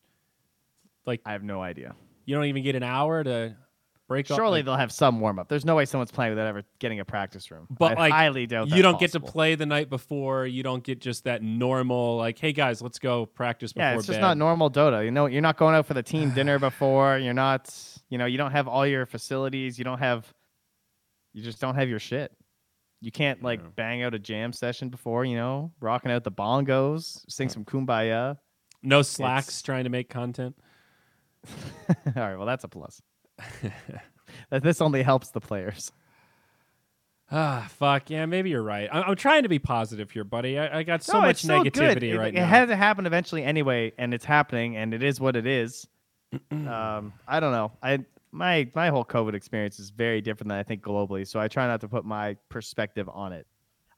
Like I have no idea. you don't even get an hour to break up. Surely like- they'll have some warm up. There's no way someone's playing without ever getting a practice room. But, I like, highly doubt you don't get to play the night before. You don't get just that normal like, hey guys, let's go practice before Yeah, it's just bed. not normal Dota. You know, you're not going out for the team dinner before. You're not, you know, you don't have all your facilities. You don't have, you just don't have your shit. You can't like Yeah. bang out a jam session before, you know, rocking out the bongos, sing some kumbaya. no slacks It's- trying to make content. all right, well, that's a plus. That this only helps the players. Ah, fuck yeah, maybe you're right. I- I'm trying to be positive here, buddy. I, I got so No, much it's still good. negativity It- right it, now. had to happen eventually anyway, and it's happening, and it is what it is. um, I don't know. I my my whole COVID experience is very different than I think globally, so I try not to put my perspective on it.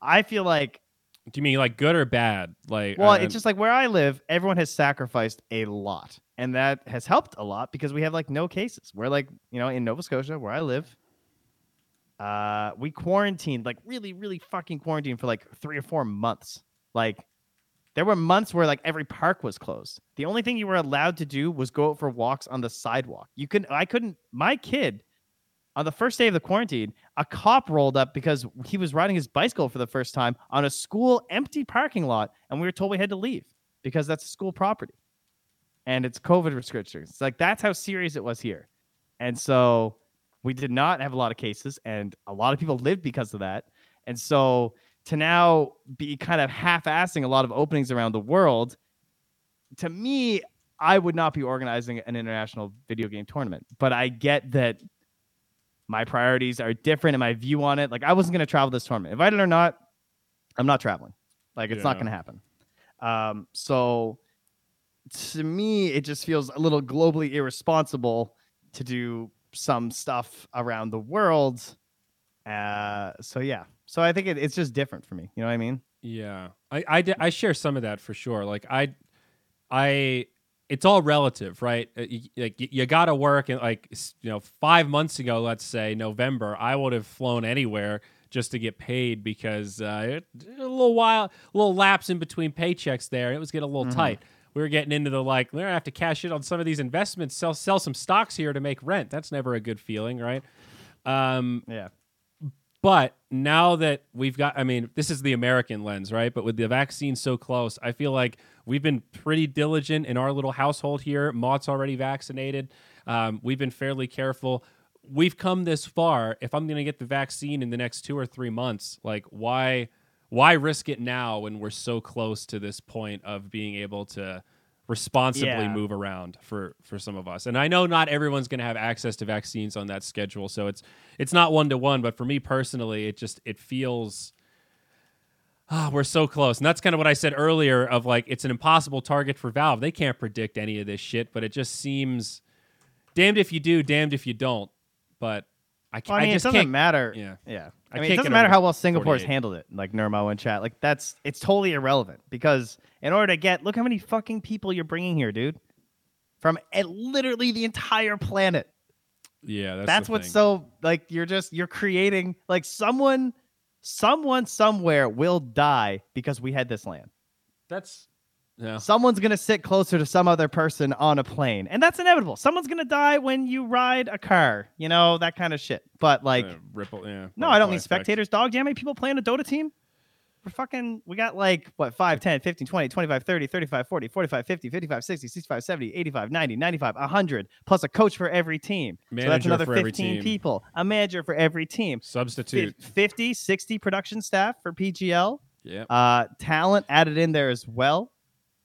I feel like, Do you mean like good or bad? Like, well, uh, it's just like where I live, everyone has sacrificed a lot, and that has helped a lot because we have like no cases. We're like, you know, in Nova Scotia, where I live, uh, we quarantined like really, really fucking quarantined for like three or four months. Like, there were months where like every park was closed. The only thing you were allowed to do was go out for walks on the sidewalk. You couldn't. I couldn't. My kid, on the first day of the quarantine, a cop rolled up because he was riding his bicycle for the first time on a school empty parking lot, and we were told we had to leave because that's school property, and it's COVID restrictions. It's like that's how serious it was here, and so we did not have a lot of cases, and a lot of people lived because of that, and so to now be kind of half-assing a lot of openings around the world, to me, I would not be organizing an international video game tournament. But I get that my priorities are different and my view on it. Like I wasn't going to travel this tournament, invited or not. I'm not traveling. Like it's not going to happen. Um, so to me, it just feels a little globally irresponsible to do some stuff around the world. Uh, so yeah. So I think it, it's just different for me. You know what I mean? Yeah, I, I, I share some of that for sure. Like I, I, it's all relative, right? Uh, y- Like you got to work, and like you know, five months ago, let's say November, I would have flown anywhere just to get paid because uh, it, a little while, a little lapse in between paychecks there, it was getting a little tight. We were getting into the like, we're gonna have to cash in on some of these investments, sell sell some stocks here to make rent. That's never a good feeling, right? Um, Yeah. But now that we've got, I mean, this is the American lens, right? But with the vaccine so close, I feel like we've been pretty diligent in our little household here. Maud's already vaccinated. Um, we've been fairly careful. We've come this far. If I'm going to get the vaccine in the next two or three months, like why, why risk it now when we're so close to this point of being able to responsibly Yeah. move around for for some of us. And I know not everyone's going to have access to vaccines on that schedule, so it's it's not one to one. But for me personally, it just it feels. Ah, we're so close, and that's kind of what I said earlier. Of like, it's an impossible target for Valve. They can't predict any of this shit, but it just seems damned if you do, damned if you don't. But I, Well, I mean, just it doesn't can't. matter. yeah. yeah. I I, mean, it doesn't matter how well Singapore's 48. handled it, like Nurmo and chat. Like that's it's totally irrelevant because in order to get, look how many fucking people you're bringing here, dude. from literally the entire planet. Yeah, that's, That's, what's thing. so like you're just you're creating like someone someone somewhere will die because we had this land. That's yeah. Someone's going to sit closer to some other person on a plane. And that's inevitable. Someone's going to die when you ride a car, you know, that kind of shit. But like Uh, ripple. Yeah. no, I don't mean effect. spectators, dog. Do you know how many people play on a Dota team? We're fucking, we got like, what, 5, 10, 15, 20, 25, 30, 35, 40, 45, 50, 55, 60, 65, 70, 85, 90, 95, 100, plus a coach for every team. so that's Manager another for every 15 team. people, a manager for every team, Substitute. Fif- 50, 60 production staff for PGL, Yeah. uh, talent added in there as well.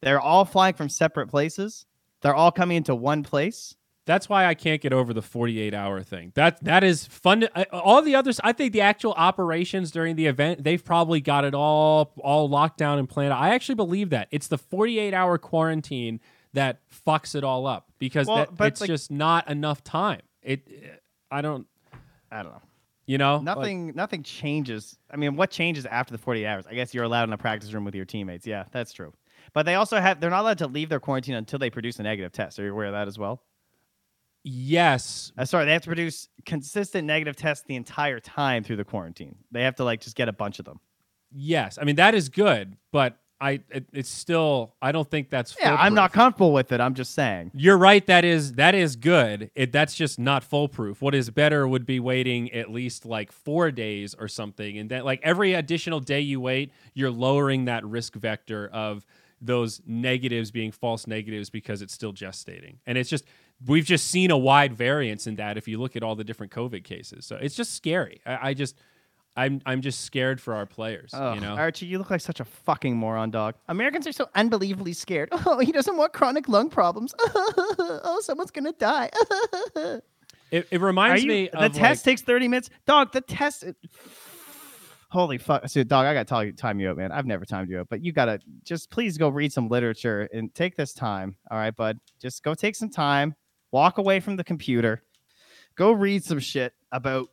They're all flying from separate places. They're all coming into one place. That's why I can't get over the 48 hour thing. That that is fun. Uh, all the others, I think the actual operations during the event, they've probably got it all all locked down and planned. I actually believe that it's the 48 hour quarantine that fucks it all up because Well, that, it's like- just not enough time. It, I don't, I don't know. you know, like- Nothing nothing changes. I mean, what changes after the 48 hours? I guess you're allowed in a practice room with your teammates. Yeah, that's true. But they also have they're not allowed to leave their quarantine until they produce a negative test. Are you aware of that as well? yes, Uh, sorry, they have to produce consistent negative tests the entire time through the quarantine. They have to like just get a bunch of them. yes. I mean that is good, but I, it, it's still, I don't think that's. Yeah, I'm not comfortable with it. I'm just saying. You're right. That is that is good. It that's just not foolproof. What is better would be waiting at least like four days or something, and then like every additional day you wait, you're lowering that risk vector of those negatives being false negatives because it's still gestating, and it's just we've just seen a wide variance in that if you look at all the different COVID cases. So it's just scary. I, I just. I'm I'm just scared for our players. Ugh, you know, Archie, you look like such a fucking moron, dog. Americans are so unbelievably scared. Oh, he doesn't want chronic lung problems. oh, someone's gonna die. it, it reminds you, me the test like, takes 30 minutes. Dog, the test. Holy fuck. So, dog, I got to tell you, time you out, man. I've never timed you out, but you got to just please go read some literature and take this time. All right, bud? Just go take some time, walk away from the computer, go read some shit about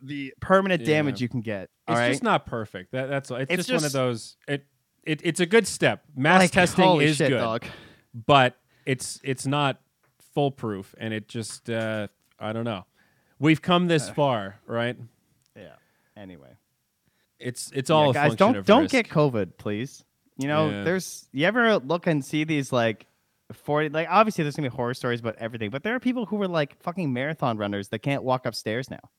the permanent Yeah. damage you can get. All it's right. just not perfect. That, that's it's, It's just, one of just- those. It, it it's a good step. Mass Like, testing holy is shit, good, dog. but it's it's not foolproof, and it just uh, I don't know. We've come this far, right? Yeah. Anyway. It's it's Yeah, all a guys, don't don't risk. get COVID, please. You know, Yeah. there's you ever look and see these like forty like obviously there's gonna be horror stories about everything, but there are people who are like fucking marathon runners that can't walk upstairs now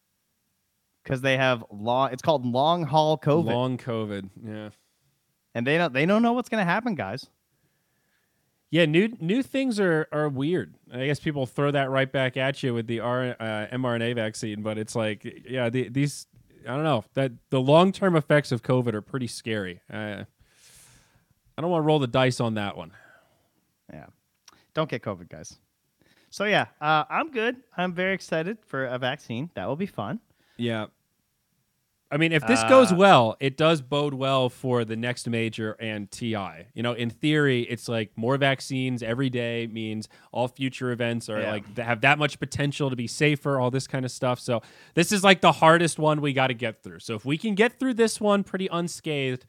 because they have long. It's called long haul COVID, long COVID. Yeah, and they don't they don't know what's gonna happen, guys. yeah. New new things are are weird. I guess people throw that right back at you with the R, uh, mRNA vaccine, but it's like yeah, the, these I don't know that the long term effects of COVID are pretty scary. Uh, I don't want to roll the dice on that one. Yeah, don't get COVID, guys. So yeah, uh, I'm good. I'm very excited for a vaccine. That will be fun. Yeah. I mean, if this goes Uh, well, it does bode well for the next major and TI. You know, in theory, it's like more vaccines every day means all future events are Yeah. like have that much potential to be safer, all this kind of stuff. So this is like the hardest one we got to get through. So if we can get through this one pretty unscathed,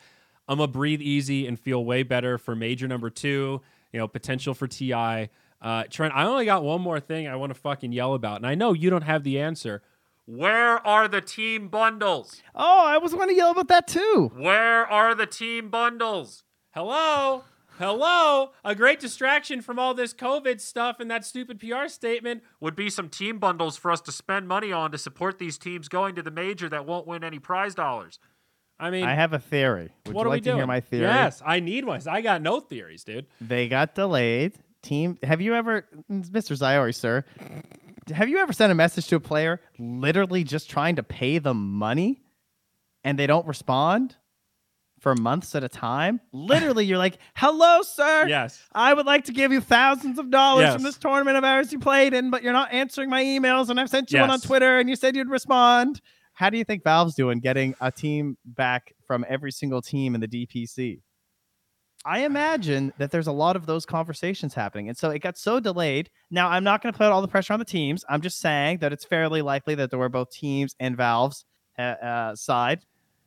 I'm gonna breathe easy and feel way better for major number two. You know, potential for TI. Uh, Trent, I only got one more thing I want to fucking yell about, and I know you don't have the answer. Where are the team bundles? Oh, I was going to yell about that too. Where are the team bundles? Hello? Hello? A great distraction from all this COVID stuff and that stupid PR statement would be some team bundles for us to spend money on to support these teams going to the major that won't win any prize dollars. I mean, I have a theory. Would what you are like we to doing? hear my theory? Yes, I need one. I got no theories, dude. They got delayed. Team, have you ever, Mr. Ziori, sir? Have you ever sent a message to a player literally just trying to pay them money, and they don't respond for months at a time? Literally, you're like, "Hello, sir. Yes. I would like to give you thousands of dollars Yes. from this tournament of ours you played in, but you're not answering my emails, and I've sent you one on Twitter, and you said you'd respond." How do you think Valve's doing getting a team back from every single team in the DPC? I imagine that there's a lot of those conversations happening. And so it got so delayed. Now, I'm not going to put all the pressure on the teams. I'm just saying that it's fairly likely that there were both teams and Valve's uh, uh, side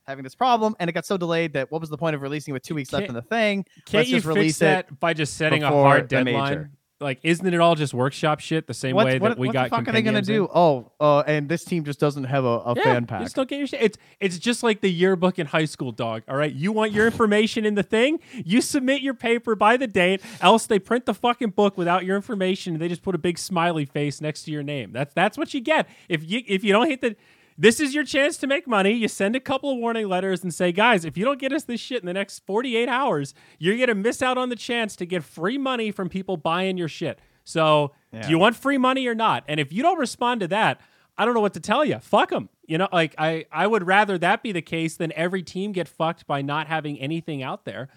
having this problem. And it got so delayed that what was the point of releasing with two weeks left Can't- in the thing? Can't Let's you just fix release it that by just setting a hard deadline? Like, isn't it all just workshop shit? The same What, way what, that we got? what got. the fuck are they gonna compendiums in? do? Oh, uh, and this team just doesn't have a, a Yeah, fan pack. just don't get your shit. It's it's just like the yearbook in high school, dog. All right, you want your information in the thing, you submit your paper by the date. Else they print the fucking book without your information, and they just put a big smiley face next to your name. That's that's what you get if you if you don't hit the. This is your chance to make money. You send a couple of warning letters and say, guys, if you don't get us this shit in the next 48 hours, you're going to miss out on the chance to get free money from people buying your shit. So, Yeah. do you want free money or not? And if you don't respond to that, I don't know what to tell you. Fuck them. You know, like I, I would rather that be the case than every team get fucked by not having anything out there.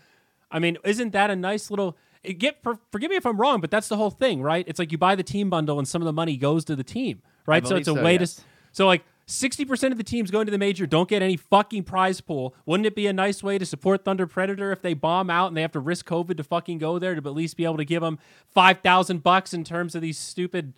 I mean, isn't that a nice little? Get for, forgive me if I'm wrong, but that's the whole thing, right? It's like you buy the team bundle and some of the money goes to the team, right? So it's a so, way yes. to. So like. 60% of the teams going to the major don't get any fucking prize pool. Wouldn't it be a nice way to support Thunder Predator if they bomb out and they have to risk COVID to fucking go there to at least be able to give them 5,000 bucks in terms of these stupid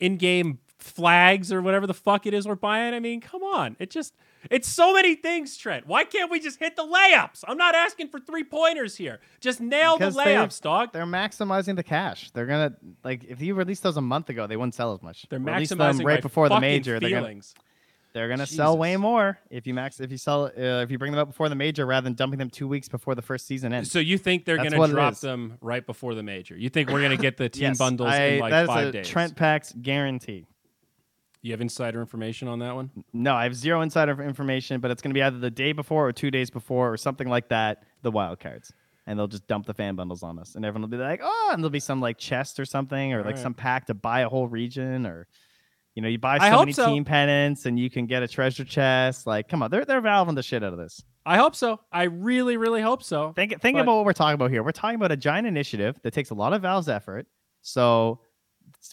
in-game flags or whatever the fuck it is we're buying? I mean, come on. It just it's so many things, Trent. Why can't we just hit the layups? I'm not asking for three-pointers here. Just nail Because the layups, dog. They're maximizing the cash. They're gonna like if you released those a month ago, they wouldn't sell as much. They're Release maximizing them right before the major. They're gonna feelings. They're gonna sell way more if you max if you sell uh, if you bring them up before the major rather than dumping them two weeks before the first season ends. So you think they're That's going to drop them right before the major? You think we're going to get the team yes, bundles I, in like that is five a days? Trent Packs guarantee. You have insider information on that one? No, I have zero insider information, but it's going to be either the day before or two days before or something like that. The wild cards, and they'll just dump the fan bundles on us, and everyone will be like, "Oh!" And there'll be some like chest or something, or like Alright. some pack to buy a whole region, or you know, you buy so many so. team pennants, and you can get a treasure chest. Like, come on, they're they're valving the shit out of this. I hope so. I really, really hope so. Think think But- about what we're talking about here. We're talking about a giant initiative that takes a lot of Valve's effort. So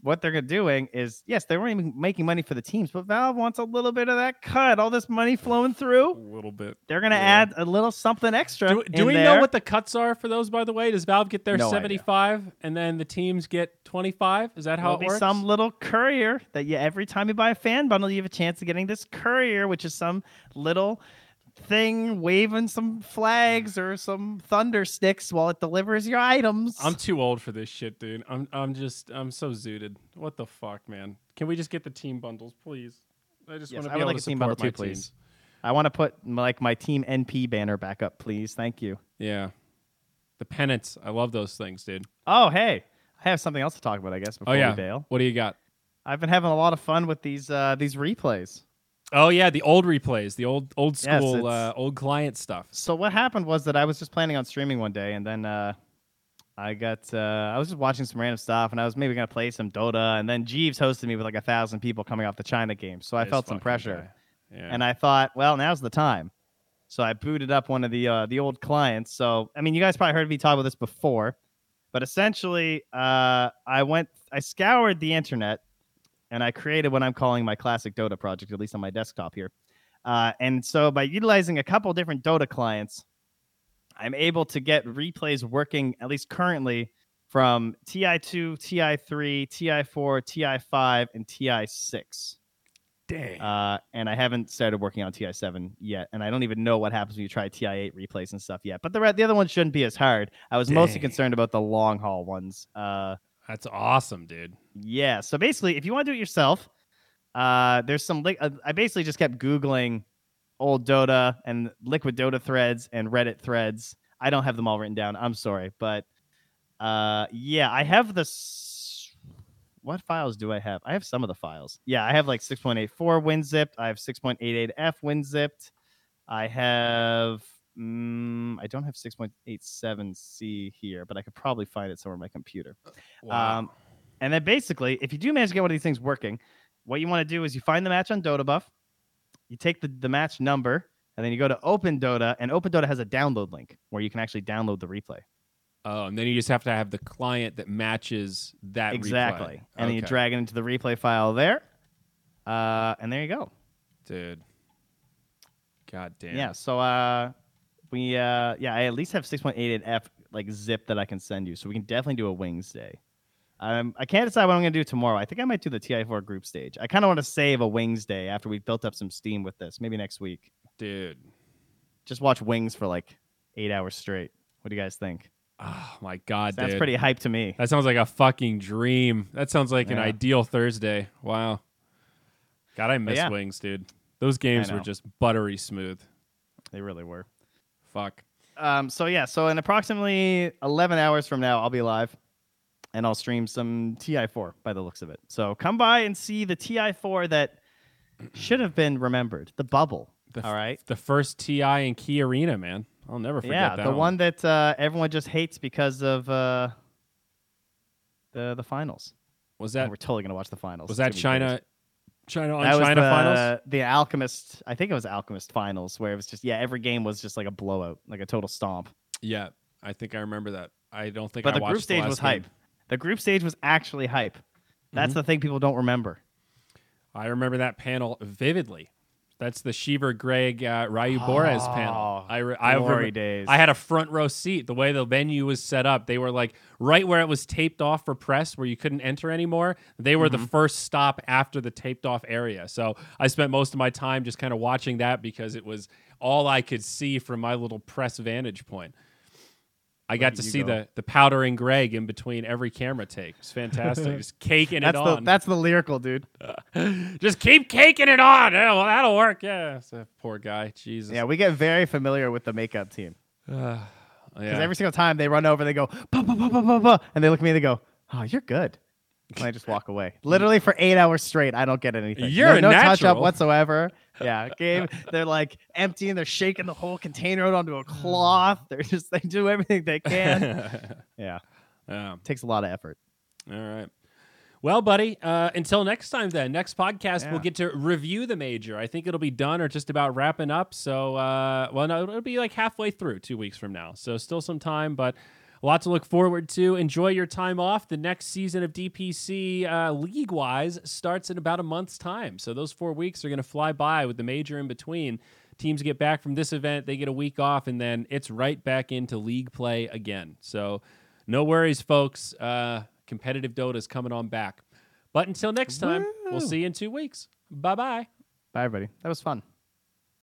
what they're gonna doing is yes, they weren't even making money for the teams, but Valve wants a little bit of that cut. All this money flowing through. A little bit. They're gonna Yeah. add a little something extra. Do, do we there. know what the cuts are for those, by the way? Does Valve get their No idea. 75 and then the teams get 25? Is that how There'll it be works? some little courier that you every time you buy a fan bundle, you have a chance of getting this courier, which is some little thing waving some flags or some thunder sticks while it delivers your items. I'm too old for this shit, dude. I'm I'm just I'm so zooted. What the fuck, man? Can we just get the team bundles, please? I just Yes, want to I be would able like to a team support bundle my too, please. teams. I want to put like my team NP banner back up, please. Thank you. Yeah. The pennants. I love those things, dude. Oh, hey, I have something else to talk about. I guess before oh yeah. we bail. What do you got? I've been having a lot of fun with these uh, these replays. Oh yeah, the old replays, the old old school it's- uh, old client stuff. So what happened was that I was just planning on streaming one day, and then uh, I got uh, I was just watching some random stuff, and I was maybe gonna play some Dota, and then Jeeves hosted me with like a thousand people coming off the China game, so I felt some pressure. Yeah. and I thought, well, now's the time. So I booted up one of the uh, the old clients. So I mean, you guys probably heard me talk about this before, but essentially, uh, I went, I scoured the internet, and I created what I'm calling my classic Dota project, at least on my desktop here. Uh, and so by utilizing a couple different Dota clients, I'm able to get replays working at least currently from TI2, TI3, TI4, TI5, and TI6. Dang. Uh, and I haven't started working on TI7 yet, and I don't even know what happens when you try TI8 replays and stuff yet. But the the other ones shouldn't be as hard. I was mostly concerned about the long haul ones. Uh, That's awesome, dude. yeah. So basically, if you want to do it yourself, uh, there's some. Li- uh, I basically just kept googling old Dota and Liquid Dota threads and Reddit threads. I don't have them all written down. I'm sorry, but uh, yeah, I have this. What files do I have? I have some of the files. Yeah, I have like 6.84 WinZipped. I have 6.88F WinZipped. I have. Mm, I don't have 6.87C here, but I could probably find it somewhere on my computer. Wow. Um, and then basically, if you do manage to get one of these things working, what you want to do is you find the match on Dotabuff, you take the, the match number, and then you go to OpenDota, and OpenDota has a download link where you can actually download the replay. oh, and then you just have to have the client that matches that replay. exactly. And then you drag it into the replay file there. Uh, and there you go. dude. God damn. Yeah. So uh, we uh, yeah, I at least have 6.88F like zip that I can send you, so we can definitely do a Wings Day. Um, I can't decide what I'm gonna do tomorrow. I think I might do the TI4 group stage. I kind of want to save a Wings Day after we've built up some steam with this. Maybe next week. dude. Just watch Wings for like eight hours straight. What do you guys think? Oh my god, That's pretty hype to me. That sounds like a fucking dream. That sounds like an ideal Thursday. Wow. God, I miss yeah. wings, dude. Those games were just buttery smooth. They really were. Fuck. Um, so yeah, so in approximately 11 hours from now, I'll be live, and I'll stream some TI4 by the looks of it. So come by and see the TI4 that should have been remembered, the bubble. The all right. The first TI and KeyArena, man. I'll never forget Yeah, that. the one that uh, everyone just hates because of uh, the the finals. was that We're totally gonna watch the finals. was that China great. China on That was China the, finals? the Alchemist. I think it was Alchemist finals, where it was just yeah, every game was just like a blowout, like a total stomp. Yeah, I think I remember that. I don't think But I the group stage last was game. hype. The group stage was actually hype. That's Mm-hmm. the thing people don't remember. I remember that panel vividly. That's the Sheever Greg uh, Ryu Borez panel. I re- I remember- days. I had a front row seat. The way the venue was set up, they were like right where it was taped off for press, where you couldn't enter anymore. They were Mm-hmm. the first stop after the taped off area. So I spent most of my time just kind of watching that because it was all I could see from my little press vantage point. I got to see go. the the powdering Greg in between every camera take. It's fantastic. just caking That's it the on. that's the lyrical dude. Just keep caking it on. Yeah, well, that'll work. Yeah, poor guy. Jesus. Yeah, we get very familiar with the makeup team Uh, because yeah. every single time they run over, they go bah, bah, bah, bah, bah, bah, and they look at me and they go, "Oh, you're good." I just walk away. Literally for eight hours straight, I don't get anything. You're no, a no touch up whatsoever. Yeah, game. They're like emptying. They're shaking the whole container out onto a cloth. They're just they do everything they can. yeah, yeah. takes a lot of effort. All right. Well, buddy, uh, until next time, then. Next podcast, we'll get to review the major. I think it'll be done or just about wrapping up. So, uh, well, no, it'll be like halfway through two weeks from now. So, still some time, but a lot to look forward to. Enjoy your time off. The next season of DPC uh, league wise starts in about a month's time. So, those four weeks are going to fly by with the major in between. Teams get back from this event, they get a week off, and then it's right back into league play again. So, no worries, folks. Uh, competitive Dota is coming on back. But until next time, we'll see you in two weeks. Bye bye. Bye, everybody. That was fun.